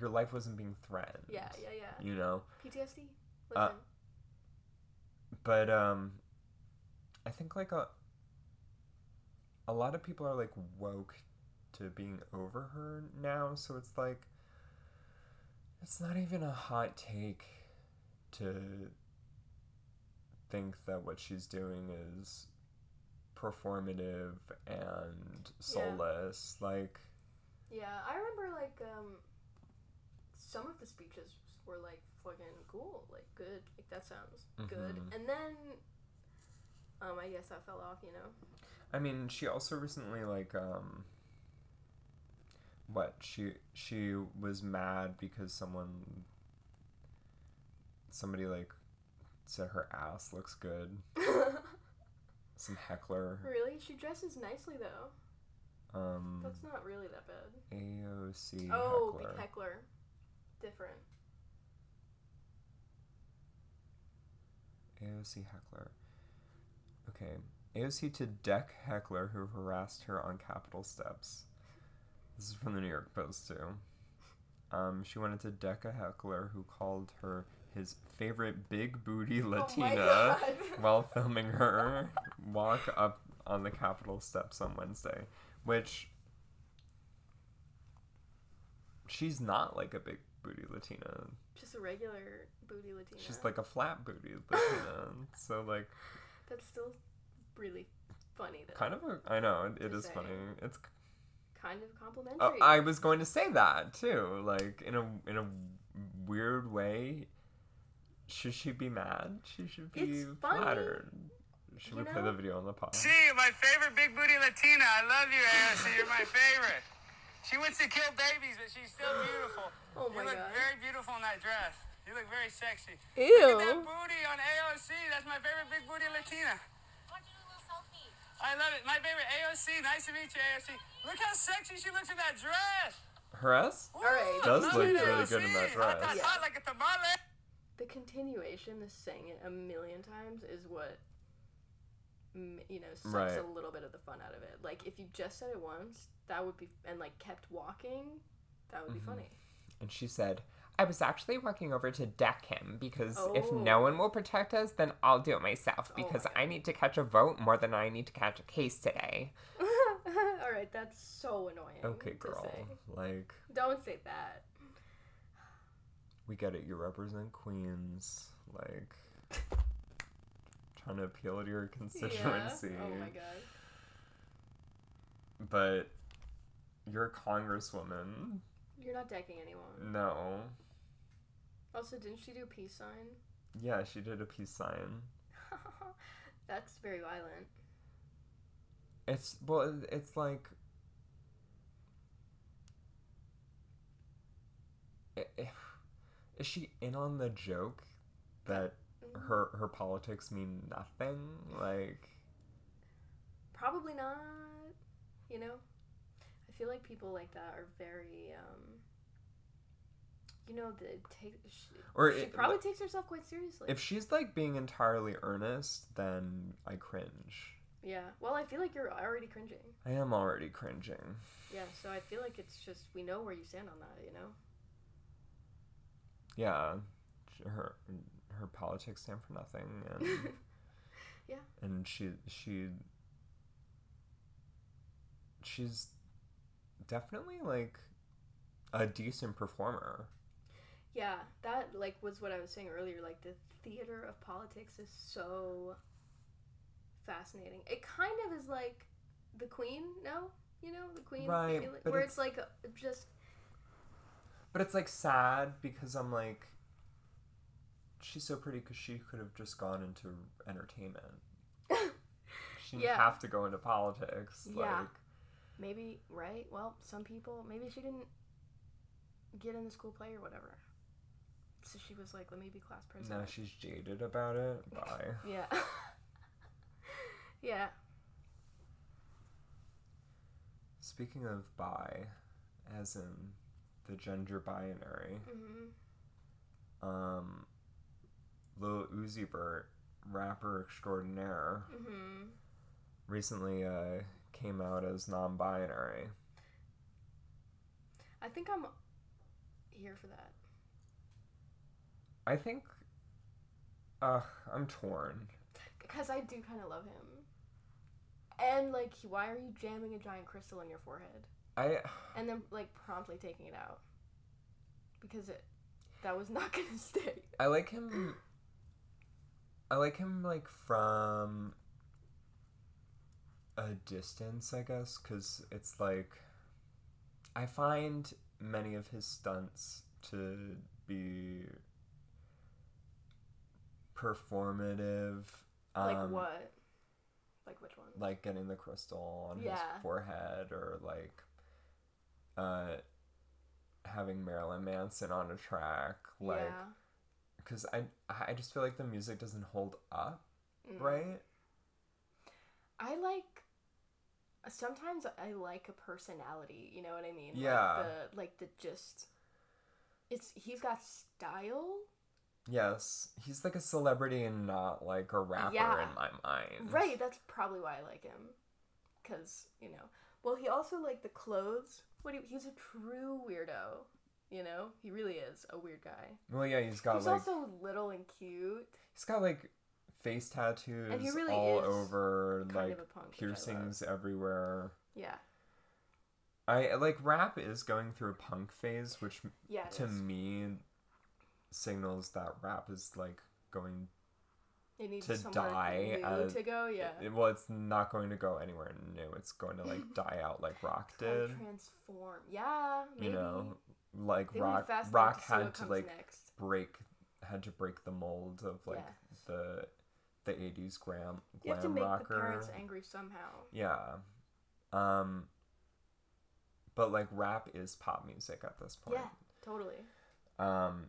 your life wasn't being threatened Yeah, yeah, yeah. you know PTSD. Uh, but um i think like a a lot of people are like woke to being over her now so it's like it's not even a hot take to think that what she's doing is performative and soulless like yeah, I remember like um some of the speeches were like fucking cool, like good, like that sounds good. Mhm. And then um I guess that fell off, you know. I mean, she also recently like um what she she was mad because someone somebody like said her ass looks good. Some heckler. really? She dresses nicely though. Um That's not really that bad. AOC Oh, heckler. big heckler. Different. AOC heckler. Okay. AOC to deck heckler who harassed her on Capitol steps. This is from the New York Post too. Um, she wanted to deck a heckler who called her his favorite big booty Oh Latina God. while filming her walk up on the Capitol steps on Wednesday, which she's not like a big booty Latina. Just a regular booty Latina. She's like a flat booty Latina. so like That's still really funny though. kind of a, I know it, it say. funny. It's kind of uh, complimentary. I was going to say that too. Like in a in a weird way, should she be mad? She should be It's funny, flattered. Should you we play the video on the pod? See, my favorite big booty Latina. I love you, AOC. You're my favorite. She wants to kill babies, but she's still beautiful. Oh my you look God. very beautiful in that dress. You look very sexy. Ew. Look at that booty on AOC. That's my favorite big booty Latina. Want to do a little selfie? I love it. My favorite AOC. Nice to meet you, AOC. Look how sexy she looks in that dress. Her ass? All right. Does look it, really AOC. good in that Hot, dress. hot, hot like a tamale. The continuation, the saying it a million times, is what m- you know sucks Right. a little bit of the fun out of it. Like if you just said it once, that would be, and like kept walking, that would be Mm-hmm. funny. And she said, I was actually walking over to deck him because if Oh. no one will protect us, then I'll do it myself Oh because my I need to catch a vote more than I need to catch a case today. All right, that's so annoying. Okay, girl. Like, Don't say that. we get it. You represent Queens. Like, to appeal to your constituency. Yeah. Oh my god. But you're a congresswoman. You're not decking anyone. No. Also, didn't she do a peace sign? Yeah, she did a peace sign. That's very violent. It's well, it's like. Is she in on the joke that her her politics mean nothing? Like, Probably not. You know, I feel like people like that are very, um, you know, the take. She, Or she it- probably takes herself quite seriously. if she's like being entirely earnest, then I cringe. yeah. Well, I feel like you're already cringing. I am already cringing. Yeah. So I feel like it's just we know where you stand on that. You know. Yeah, her her politics stand for nothing, and Yeah. and she she she's definitely like a decent performer. Yeah, that like was what I was saying earlier. Like the theater of politics is so fascinating. It kind of is like the Queen, no, you know, the Queen, Right, where it's- it's, like just But it's like sad because I'm like she's so pretty because she could have just gone into entertainment. she didn't Yeah. have to go into politics. Yeah. Like, Maybe right. Well, some people maybe she didn't get in the school play or whatever. So she was like, "Let me be class president." now she's jaded about it. Bye. Yeah. yeah. Speaking of bi, as in the gender binary, Mhm. um, Lil Uzi Vert, rapper extraordinaire, Mhm. recently uh, came out as non-binary. I think I'm here for that. I think, uh, I'm torn. Because I do kind of love him. And, like, why are you jamming a giant crystal in your forehead? I And then, like, promptly taking it out? Because it. That was not gonna stay. I like him. I like him like from a distance, I guess, because it's like I find many of his stunts to be performative. Like, um, what? Like, which one? Like getting the crystal on his forehead, or like uh, having Marilyn Manson on a track, like yeah. Because I I just feel like the music doesn't hold up, Mm. right? I like. Sometimes I like a personality. You know what I mean? Yeah. Like the like the just. It's he's got style. Yes, he's like a celebrity and not like a rapper Yeah. in my mind. Right. That's probably why I like him. Cause you know. Well, he also like the clothes. What he, he's a true weirdo. You know, he really is a weird guy. Well, yeah, he's got he's like also little and cute. he's got like face tattoos And he really all is over, kind like of a punk, which I piercings everywhere. Yeah. I like rap is going through a punk phase, which Yeah. it to is. me signals that rap is like going It needs to somewhere die new as- to go. Yeah. it- well it's not going to go anywhere new it's going to like die out like rock did transform. Yeah. Maybe. you know like rock rock had to like next. break had to break the mold of like Yes. the the 80s glam glam You have to make rocker the parents angry somehow. yeah um but like rap is pop music at this point Yeah. Totally. um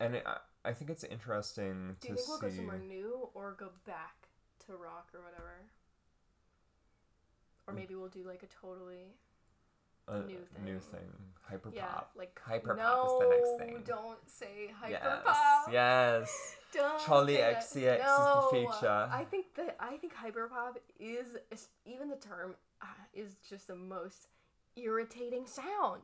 and it, I, I think it's interesting to Do you think we'll see go somewhere new or go back to rock or whatever? Or Mm. maybe we'll do like a totally a new new thing. thing hyper yeah pop like Hyperpop no, is the next thing. don't say yes hyperpop. yes Don't Charli. XCX is the No, feature. I think that I think hyperpop is is- even the term uh, is just the most irritating sound.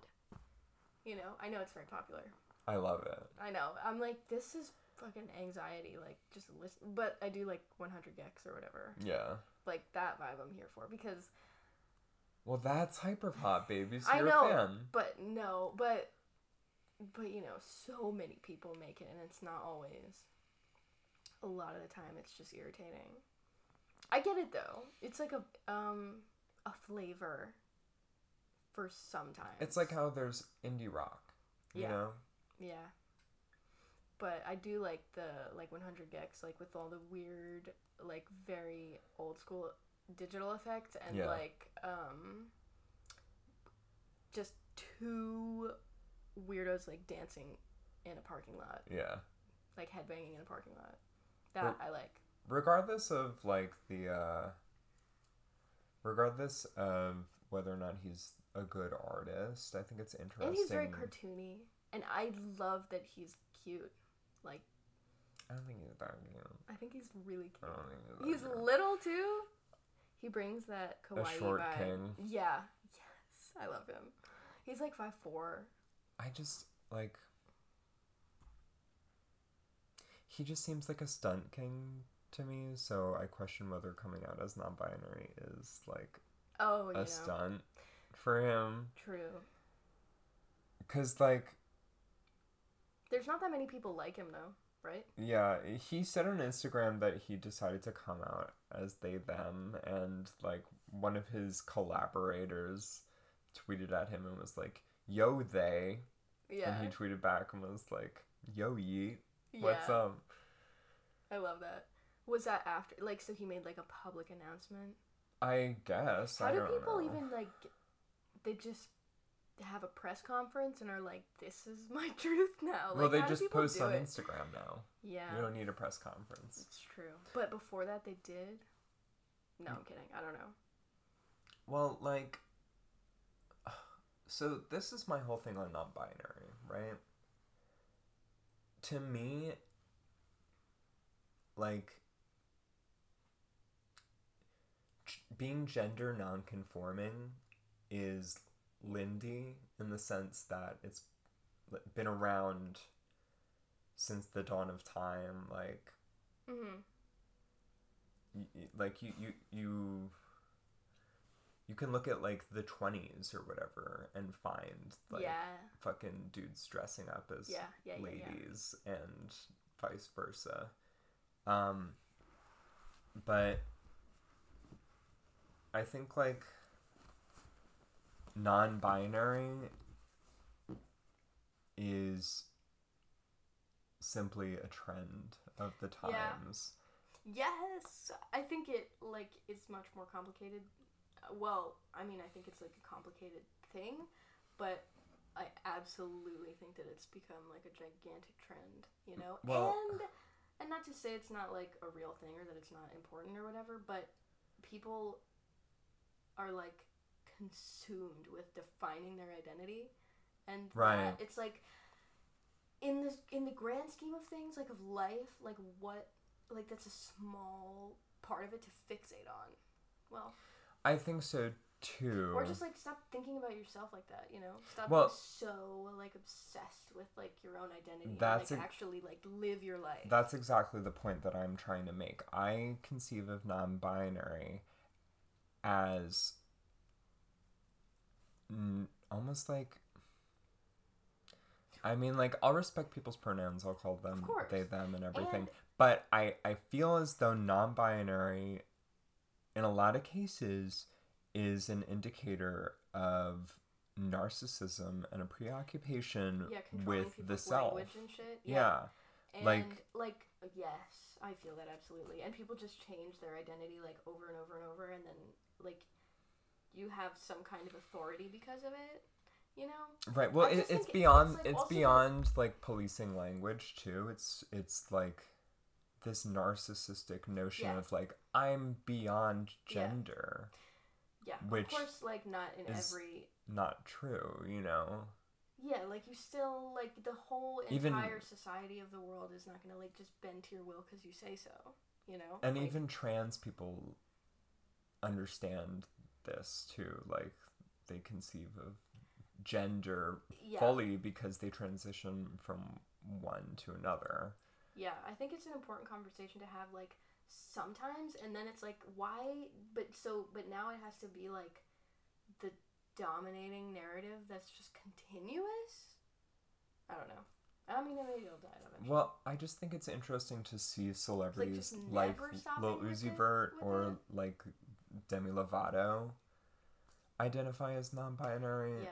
You know, I know it's very popular. I love it I know. I'm like, this is fucking anxiety. Like, just listen. But I do like 100 gecs or whatever. yeah Like that vibe I'm here for because well that's hyperpop baby so I you're know, a fan but no, but but you know, so many people make it, and it's not always. A lot of the time, it's just irritating. I get it though. It's like a um a flavor. For sometimes It's like how there's indie rock. You Yeah. know? Yeah. But I do like the like 100 gecs like with all the weird like very old school digital effects and Yeah. like um just two weirdos like dancing in a parking lot, Yeah. like headbanging in a parking lot. That Well- I like. Regardless of like the uh regardless of whether or not he's a good artist, I think it's interesting. And he's very cartoony and I love that he's cute. Like I don't think he's that cute. I think he's really I cute. don't think he's that He's cute. little too. He brings that kawaii short vibe. king. Yeah. Yes. I love him. He's like five four. I just like he just seems like a stunt king to me, so I question whether coming out as non-binary is like Oh, a know. stunt for him True. cuz like There's not that many people like him though, right? yeah, he said on Instagram that he decided to come out as they them and like one of his collaborators tweeted at him and was like, "Yo they." Yeah. And he tweeted back and was like, "Yo yeet." What's Yeah. up? I love that. Was that after? Like, so he made like a public announcement. I guess. How I do people know. even like? They just have a press conference and are like, "This is my truth now." Like, well, they just post on it? Instagram now. Yeah, You don't need a press conference. it's true. But before that, they did. No, I'm mm. kidding. I don't know. Well, like, so this is my whole thing on non-binary, right? To me, like, being gender non-conforming is Lindy in the sense that it's been around since the dawn of time, like Mm-hmm. y- like you you you you can look at like the 20s or whatever and find like yeah. fucking dudes dressing up as yeah, yeah. ladies and vice versa um but i think like non-binary is simply a trend of the Yeah. times Yes, I think it like is much more complicated. Uh, Well, I mean, I think it's like a complicated thing, but I absolutely think that it's become like a gigantic trend, you know. Well- and and not to say it's not like a real thing or that it's not important or whatever, but people are like consumed with defining their identity, and Right. it's like in this in the grand scheme of things, like of life, like what like that's a small part of it to fixate on. Well, I think so too. or just like stop thinking about yourself like that, you know? Stop Well- being so like obsessed with like your own identity That's and like a- actually like live your life. That's exactly the point that I'm trying to make. I conceive of non binary as n- almost like. I mean, like, I'll respect people's pronouns. I'll call them they, them, and everything. And- but I, I feel as though non binary, in a lot of cases, is an indicator of narcissism and a preoccupation yeah, with the self. language and shit. yeah. And like- like yes, I feel that absolutely. And people just change their identity like over and over and over and then like you have some kind of authority because of it, you know? Right. Well, it, it's beyond it's, like, it's beyond like policing language too. It's it's like this narcissistic notion Yeah. of like I'm beyond Yeah. gender. Yeah. Which of course like not in every Not true, you know. Yeah, like you still like the whole Even- entire society of the world is not gonna like just bend to your will because you say so. You know, And Like, even trans people understand this too. Like they conceive of gender yeah, fully because they transition from one to another. yeah. I think it's an important conversation to have like sometimes, and then it's like why? But so, but now it has to be like the dominating narrative that's just continuous. I don't know. I mean, maybe it'll die eventually. Well, I just think it's interesting to see celebrities like, never Lil Uzi Vert or it? like Demi Lovato identify as non-binary. yeah.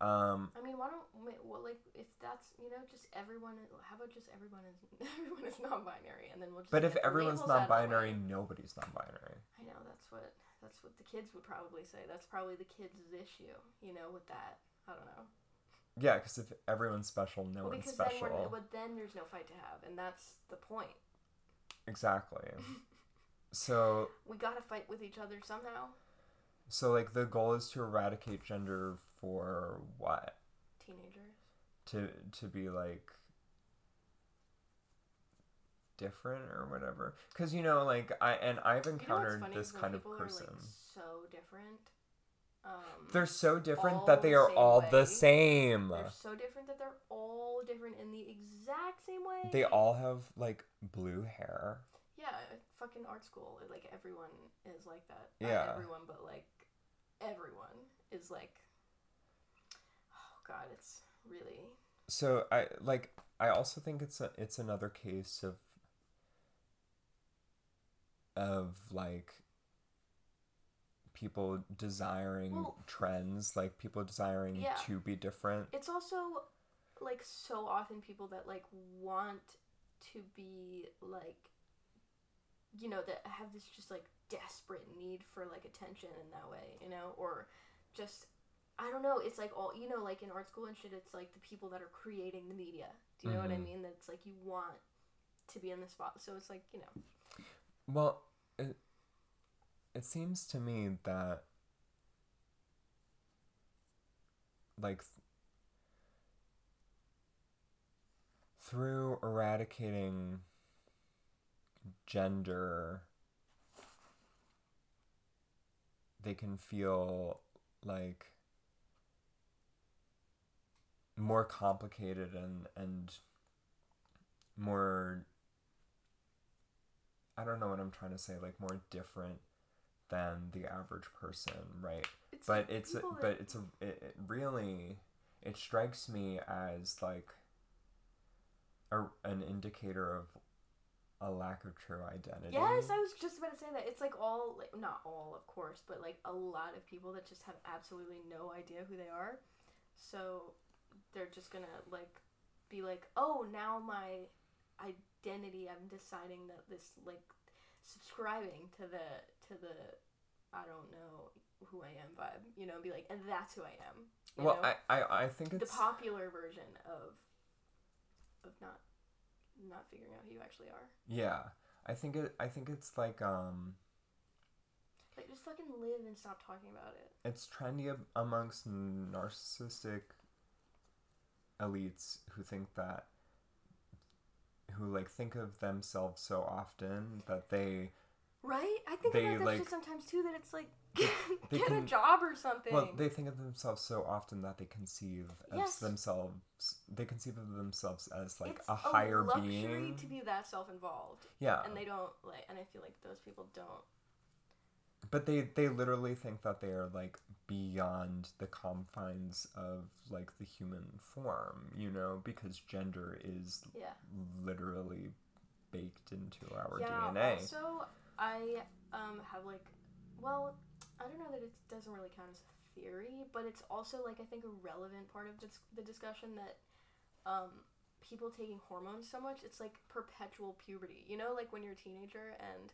Um, I mean, why don't wait, well, like if that's you know just everyone? How about just everyone is everyone is non-binary, and then we'll just. but if everyone's labels out of the non-binary, nobody's non-binary. I know that's what that's what the kids would probably say. That's probably the kids' issue, you know, with that. I don't know. Yeah, because if everyone's special, no well, one's because then special. but then there's no fight to have, and that's the point. Exactly. so, We gotta fight with each other somehow. so like the goal is to eradicate gender for what? Teenagers. To to be like different or whatever. Because you know, like I and I've You know encountered this kind of person. Like, so different. Um, They're so different that they the are all the same. They're so different that they're all different in the exact same way. They all have like blue hair. Yeah, uh, fucking art school. Like everyone is like that. Not Yeah. everyone, but like everyone is like. Oh God, it's really. So I like I also think it's a, it's another case of of like people desiring Well- trends, like people desiring Yeah. to be different. It's also like so often people that like want to be like you know that have this just like desperate need for like attention in that way you know? Or just i don't know it's like all you know like in art school and shit it's like the people that are creating the media. Do you know what i Mhm. mean? That it's like you want to be in the spot so it's like you know. Well, it it seems to me that like th- through eradicating gender they can feel like more complicated and and more I don't know what I'm trying to say, like more different than the average person, right? it's But it's a, but it's a it, it really it strikes me as like a, an indicator of a lack of true identity. Yes, I was just about to say that. It's like all, like, not all, of course, but like a lot of people that just have absolutely no idea who they are. So they're just gonna like be like, oh, now my identity. I'm deciding that this like subscribing to the to the I don't know who I am vibe. You know, be like, and that's who I am. Well, know? I, I I think the it's popular version of of not not figuring out who you actually are. yeah. I think it I think it's like um Like, just fucking live and stop talking about it. it's trendy amongst narcissistic elites who think that who like think of themselves so often that they Right? I think They, about that like- sometimes too. That it's like they get a job or something. well they think of themselves so often that they conceive of Yes. themselves they conceive of themselves as like it's a higher luxury being to be that self-involved, yeah and they don't like. And I feel like those people don't. but they they literally think that they are like beyond the confines of like the human form you know because gender is Yeah. literally baked into our yeah. dna Also, I um have like, well, I don't know that it doesn't really count as a theory, but it's also like I think a relevant part of this, the discussion that um people taking hormones so much it's like perpetual puberty. You know, like when you're a teenager and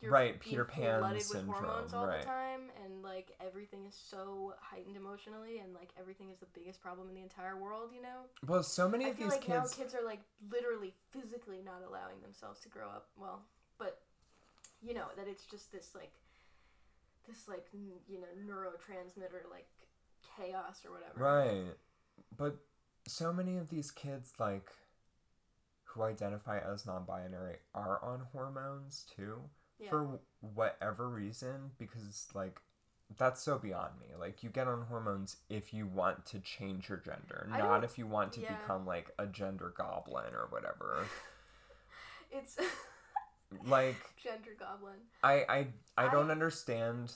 you're Right, Peter Pan flooded syndrome, with hormones all right. the time, and like everything is so heightened emotionally, and like everything is the biggest problem in the entire world. You know, well so many I of feel these like kids now kids are like literally physically not allowing themselves to grow up. Well, but you know that it's just this like this like n- you know neurotransmitter like chaos or whatever. Right. But so many of these kids like who identify as non-binary are on hormones too Yeah. for whatever reason because like that's so beyond me. Like you get on hormones if you want to change your gender, I not if you want to yeah. become like a gender goblin or whatever. It's like gender goblin. I I I don't understand.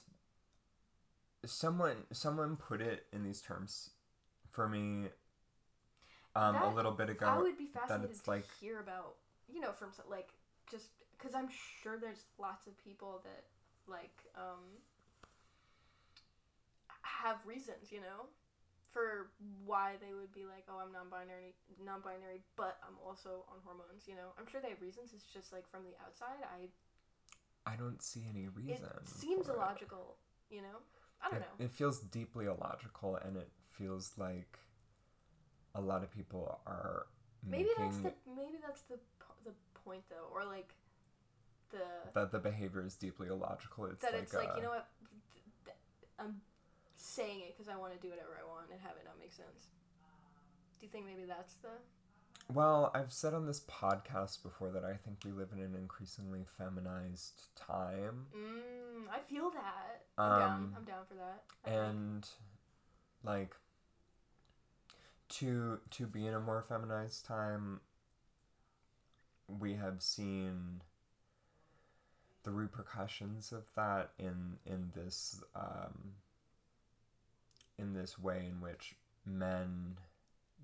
Someone someone put it in these terms for me um a little bit ago. I would be fascinated it's to like- hear about you know from like just because I'm sure there's lots of people that like um have reasons you know for why they would be like oh I'm non-binary non-binary but I'm also on hormones you know I'm sure they have reasons it's just like from the outside I I don't see any reason. it seems for it. illogical you know I don't It, know it feels deeply illogical, and it feels like a lot of people are maybe that's the maybe that's the the point though or like the that the behavior is deeply illogical. It's that like, it's like uh, you know what th- th- i'm saying it because i want to do whatever i want and have it not make sense do you think maybe that's the Well, I've said on this podcast before that I think we live in an increasingly feminized time. mm, i feel that i'm down Um, i'm down for that I think. and like to to be in a more feminized time we have seen the repercussions of that in in this um in this way in which men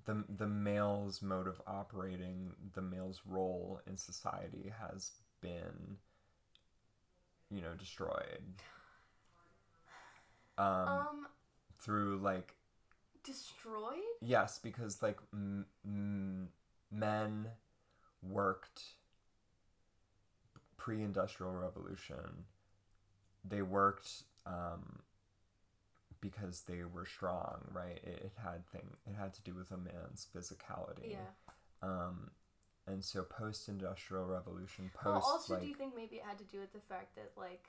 the the male's mode of operating the male's role in society has been you know destroyed. Um, um through like destroyed? Yes because like m- m- men worked pre-industrial revolution. They worked um, because they were strong right it, it had thing it had to do with a man's physicality Yeah. um, and so post-industrial revolution post well, also, like do you think maybe it had to do with the fact that like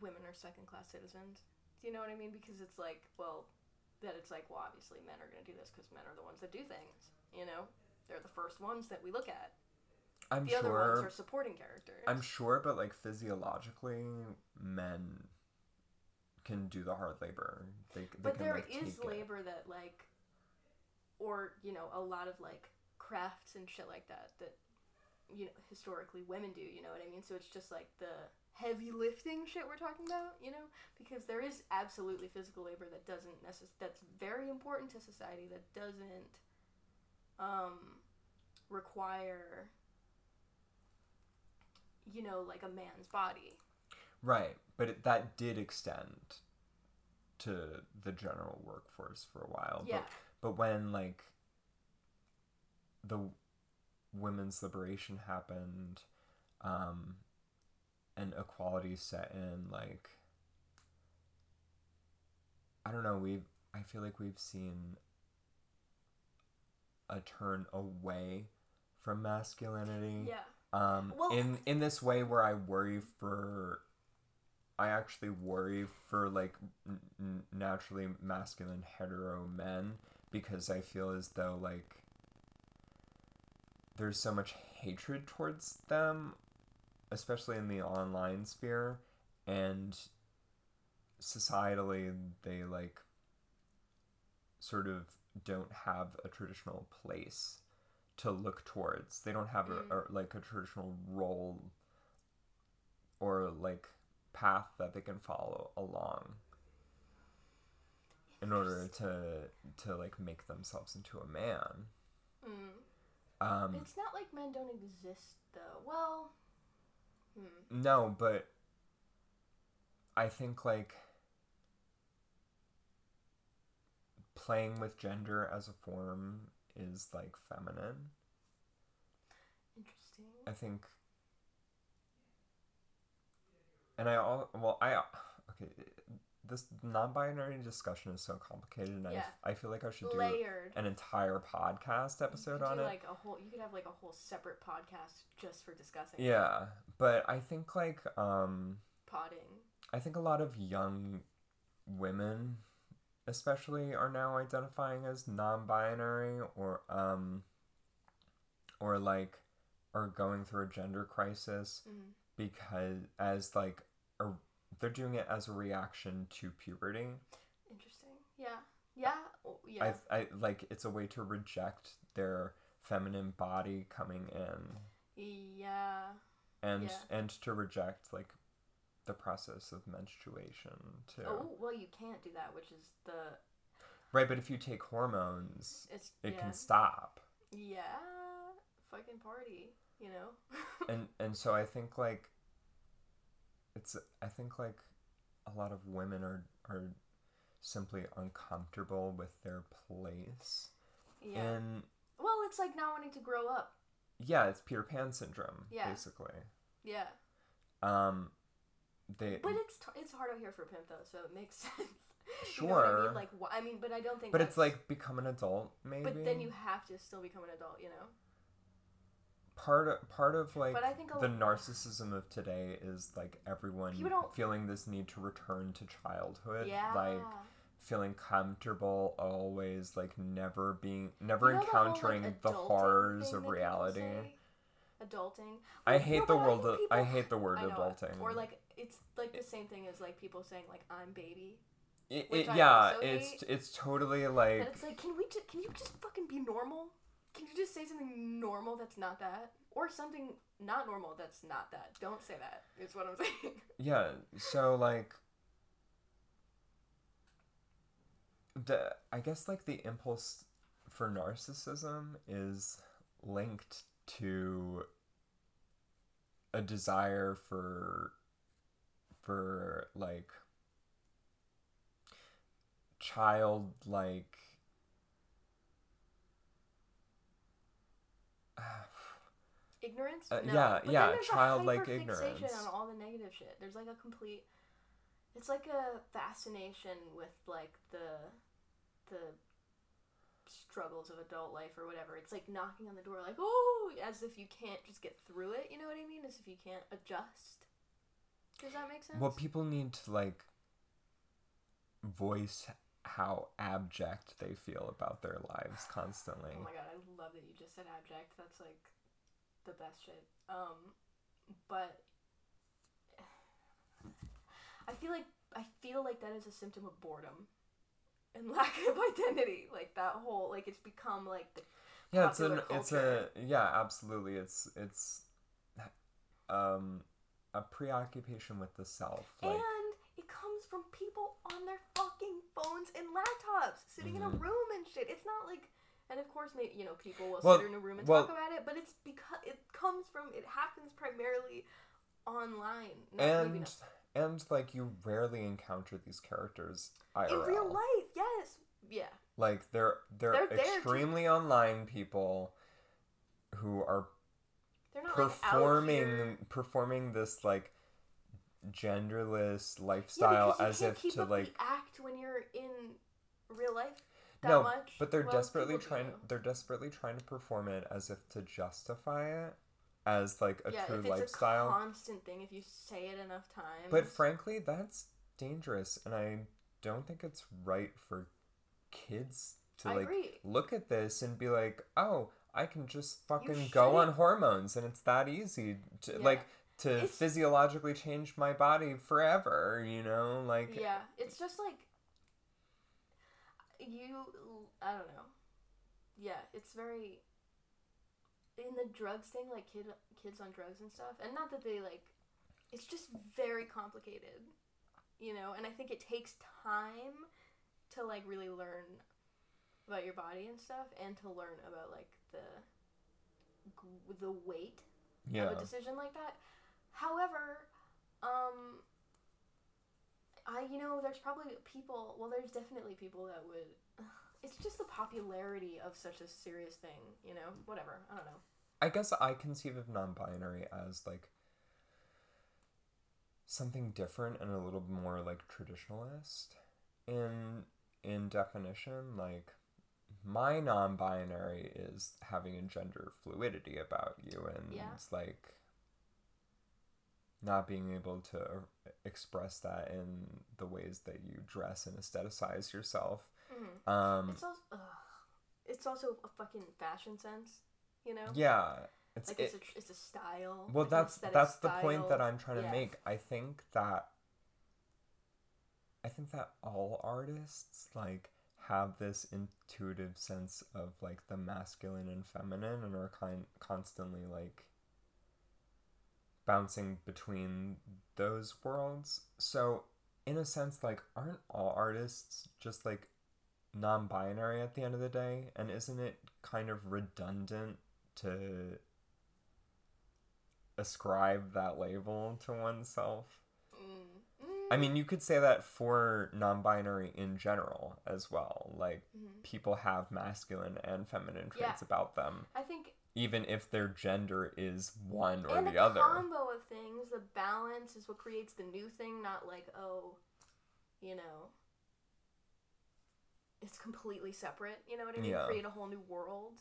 women are second-class citizens? Do you know what I mean? Because it's like, well, that it's like, well, obviously men are going to do this because men are the ones that do things. You know, they're the first ones that we look at. i'm sure The other ones are supporting characters. i'm sure but like physiologically men can do the hard labor they, they but can, there like, is take it. labor that like, or you know, a lot of like crafts and shit like that that you know historically women do. You know what I mean? So it's just like the heavy lifting shit we're talking about. You know, because there is absolutely physical labor that doesn't necess- that's very important to society that doesn't um require you know like a man's body Right, but it, that did extend to the general workforce for a while. Yeah. But, but when like the women's liberation happened, um, and equality set in, like I don't know, we've I feel like we've seen a turn away from masculinity yeah um Well- in in this way where i worry for i actually worry for like n- naturally masculine hetero men because i feel as though like there's so much hatred towards them especially in the online sphere and societally they like sort of don't have a traditional place to look towards. They don't have a, Mm. a like a traditional role or like path that they can follow along in order to to like make themselves into a man. mm. Um It's not like men don't exist, though. Well, hmm. no, but I think like playing with gender as a form is like feminine. interesting. I think, and I all well, I okay. This non-binary discussion is so complicated, and Yeah. I I feel like I should do Layered. an entire podcast episode on it. Like a whole, you could have like a whole separate podcast just for discussing. it. yeah, but I think like um Potting. I think a lot of young women, especially, are now identifying as non-binary or um or like are going through a gender crisis Mhm. because as like a, they're doing it as a reaction to puberty. Interesting. Yeah. Yeah. Oh, yeah. I I like it's a way to reject their feminine body coming in yeah. and Yeah. and to reject like the process of menstruation too. Oh well, you can't do that, which is the Right, but if you take hormones, it's it yeah. can stop. Yeah. Fucking party. You know. And and so I think like it's I think like a lot of women are are simply uncomfortable with their place. yeah. And well, it's like not wanting to grow up. yeah, it's Peter Pan syndrome Yeah. basically. Yeah. Um they But it's t- it's hard out here for pimp though, so it makes sense. Sure. I mean? Like, wh- I mean, but I don't think. but it's like become an adult maybe. But then you have to still become an adult, you know. Part of, part of like But I think the narcissism of today is like everyone feeling this need to return to childhood Yeah. like feeling comfortable always like never being never You know the whole, like, encountering the adulting horrors of reality? Adulting. i hate no, the world think of, i hate the word know adulting Or like it's like the same thing as like people saying like I'm baby. it, it- yeah it's hate. it's totally like. And like it's like, can we just can you just fucking be normal? Can you just say something normal that's not that, or something not normal that's not that? Don't say that. Is what I'm saying. Yeah, so like the I guess like the impulse for narcissism is linked to a desire for for like childlike ignorance. Uh, no. yeah, but yeah, childlike ignorance. on all the negative shit. There's like a complete. It's like a fascination with like the, the struggles of adult life or whatever. It's like knocking on the door, like oh, as if you can't just get through it. You know what I mean? As if you can't adjust. Does that make sense? Well, people need to like voice how abject they feel about their lives constantly. Oh my god, I love that you just said abject. That's like the best shit. Um, but I feel like I feel like that is a symptom of boredom and lack of identity. Like that whole like it's become like the yeah, it's an popular it's a yeah, absolutely. It's it's um a preoccupation with the self. Like and it comes from people on their fucking phones and laptops sitting in a Mhm. room and shit. It's not like and of course maybe you know people will Well- sit in a room and well- talk about it, but it's because it comes from it happens primarily online. Not and and like you rarely encounter these characters IRL. in real life, yes. Yeah. Like they're they're, They're to- extremely online people who are They're not like out performing here. performing this like genderless lifestyle you as if to like act when you're in real life that no much. but they're Well, desperately trying they're desperately trying to perform it as if to justify it as like a yeah, true if it's lifestyle a constant thing, if you say it enough times. but frankly that's dangerous and i don't think it's right for kids to I like agree. look at this and be like oh i can just fucking go on hormones and it's that easy to Yeah. like to It's- physiologically change my body forever you know like yeah, it's just like you. I don't know. Yeah, it's very in the drugs thing, like kid kids on drugs and stuff, and not that they like. It's just very complicated, you know. And I think it takes time to like really learn about your body and stuff, and to learn about like the the weight yeah of a decision like that. However, um, I you know there's probably people. Well, there's definitely people that would. It's just the popularity of such a serious thing, you know. Whatever. I don't know. i guess i conceive of non-binary as like something different and a little more like traditionalist in in definition like my non-binary is having a gender fluidity about you and Yeah. it's like not being able to express that in the ways that you dress and aestheticize yourself Mhm. um It's also. Ugh. It's also a fucking fashion sense, you know. yeah it's Like it, it's a it's a style. well like that's that's the point that i'm trying to Yeah. make i think that i think that all artists like have this intuitive sense of like the masculine and feminine and are kind constantly like bouncing between those worlds so in a sense like aren't all artists just like non-binary at the end of the day and isn't it kind of redundant to ascribe that label to oneself. Mm. Mm. I mean, you could say that for non binary in general as well. Like, Mhm. people have masculine and feminine Yeah. traits about them, I think even if their gender is one or and the the other. combo of things, the balance is what creates the new thing, not like, oh, you know, it's completely separate. You know what I mean? Yeah. Create a whole new world.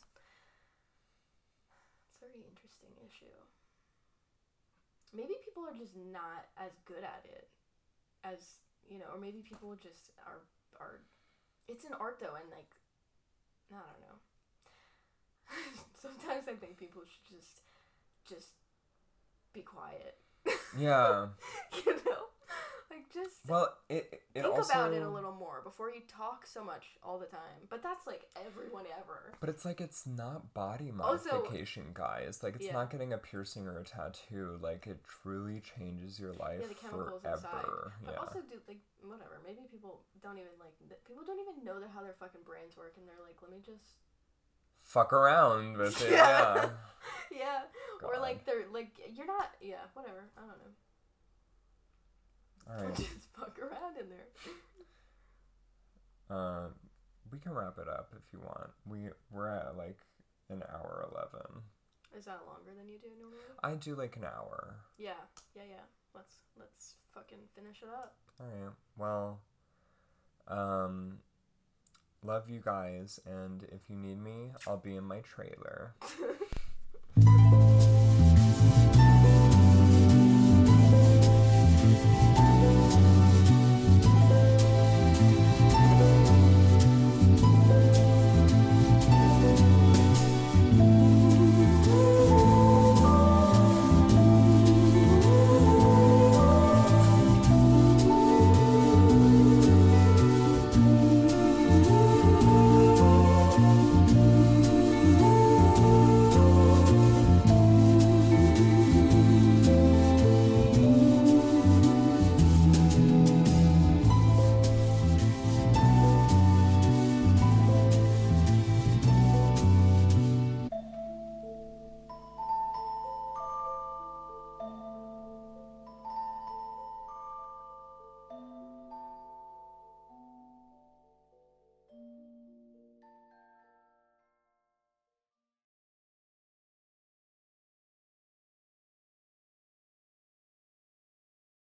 It's a very interesting issue. Maybe people are just not as good at it as you know, or maybe people just are are. It's an art though, and like, I don't know. Sometimes I think people should just just be quiet. Yeah. you know, like just Well, it it think also about it a little more before you talk so much all the time. But that's like everyone ever. But it's like it's not body Also- modification, guys. Like it's Yeah. not getting a piercing or a tattoo. Like it truly changes your life Yeah, the chemicals inside. forever. But Yeah. also, do like whatever. Maybe people don't even like. People don't even know that how their fucking brains work, and they're like, let me just. Fuck around with it. Yeah. yeah. Or like they're like you're not. Yeah. Whatever. I don't know. All right. Just fuck around in there. Um, we can wrap it up if you want. We we're at like an hour eleven. Is Is that longer than you do normally? I do like an hour. Yeah, yeah, yeah. Let's let's fucking finish it up. All right. Well, um, love you guys, and if you need me, I'll be in my trailer.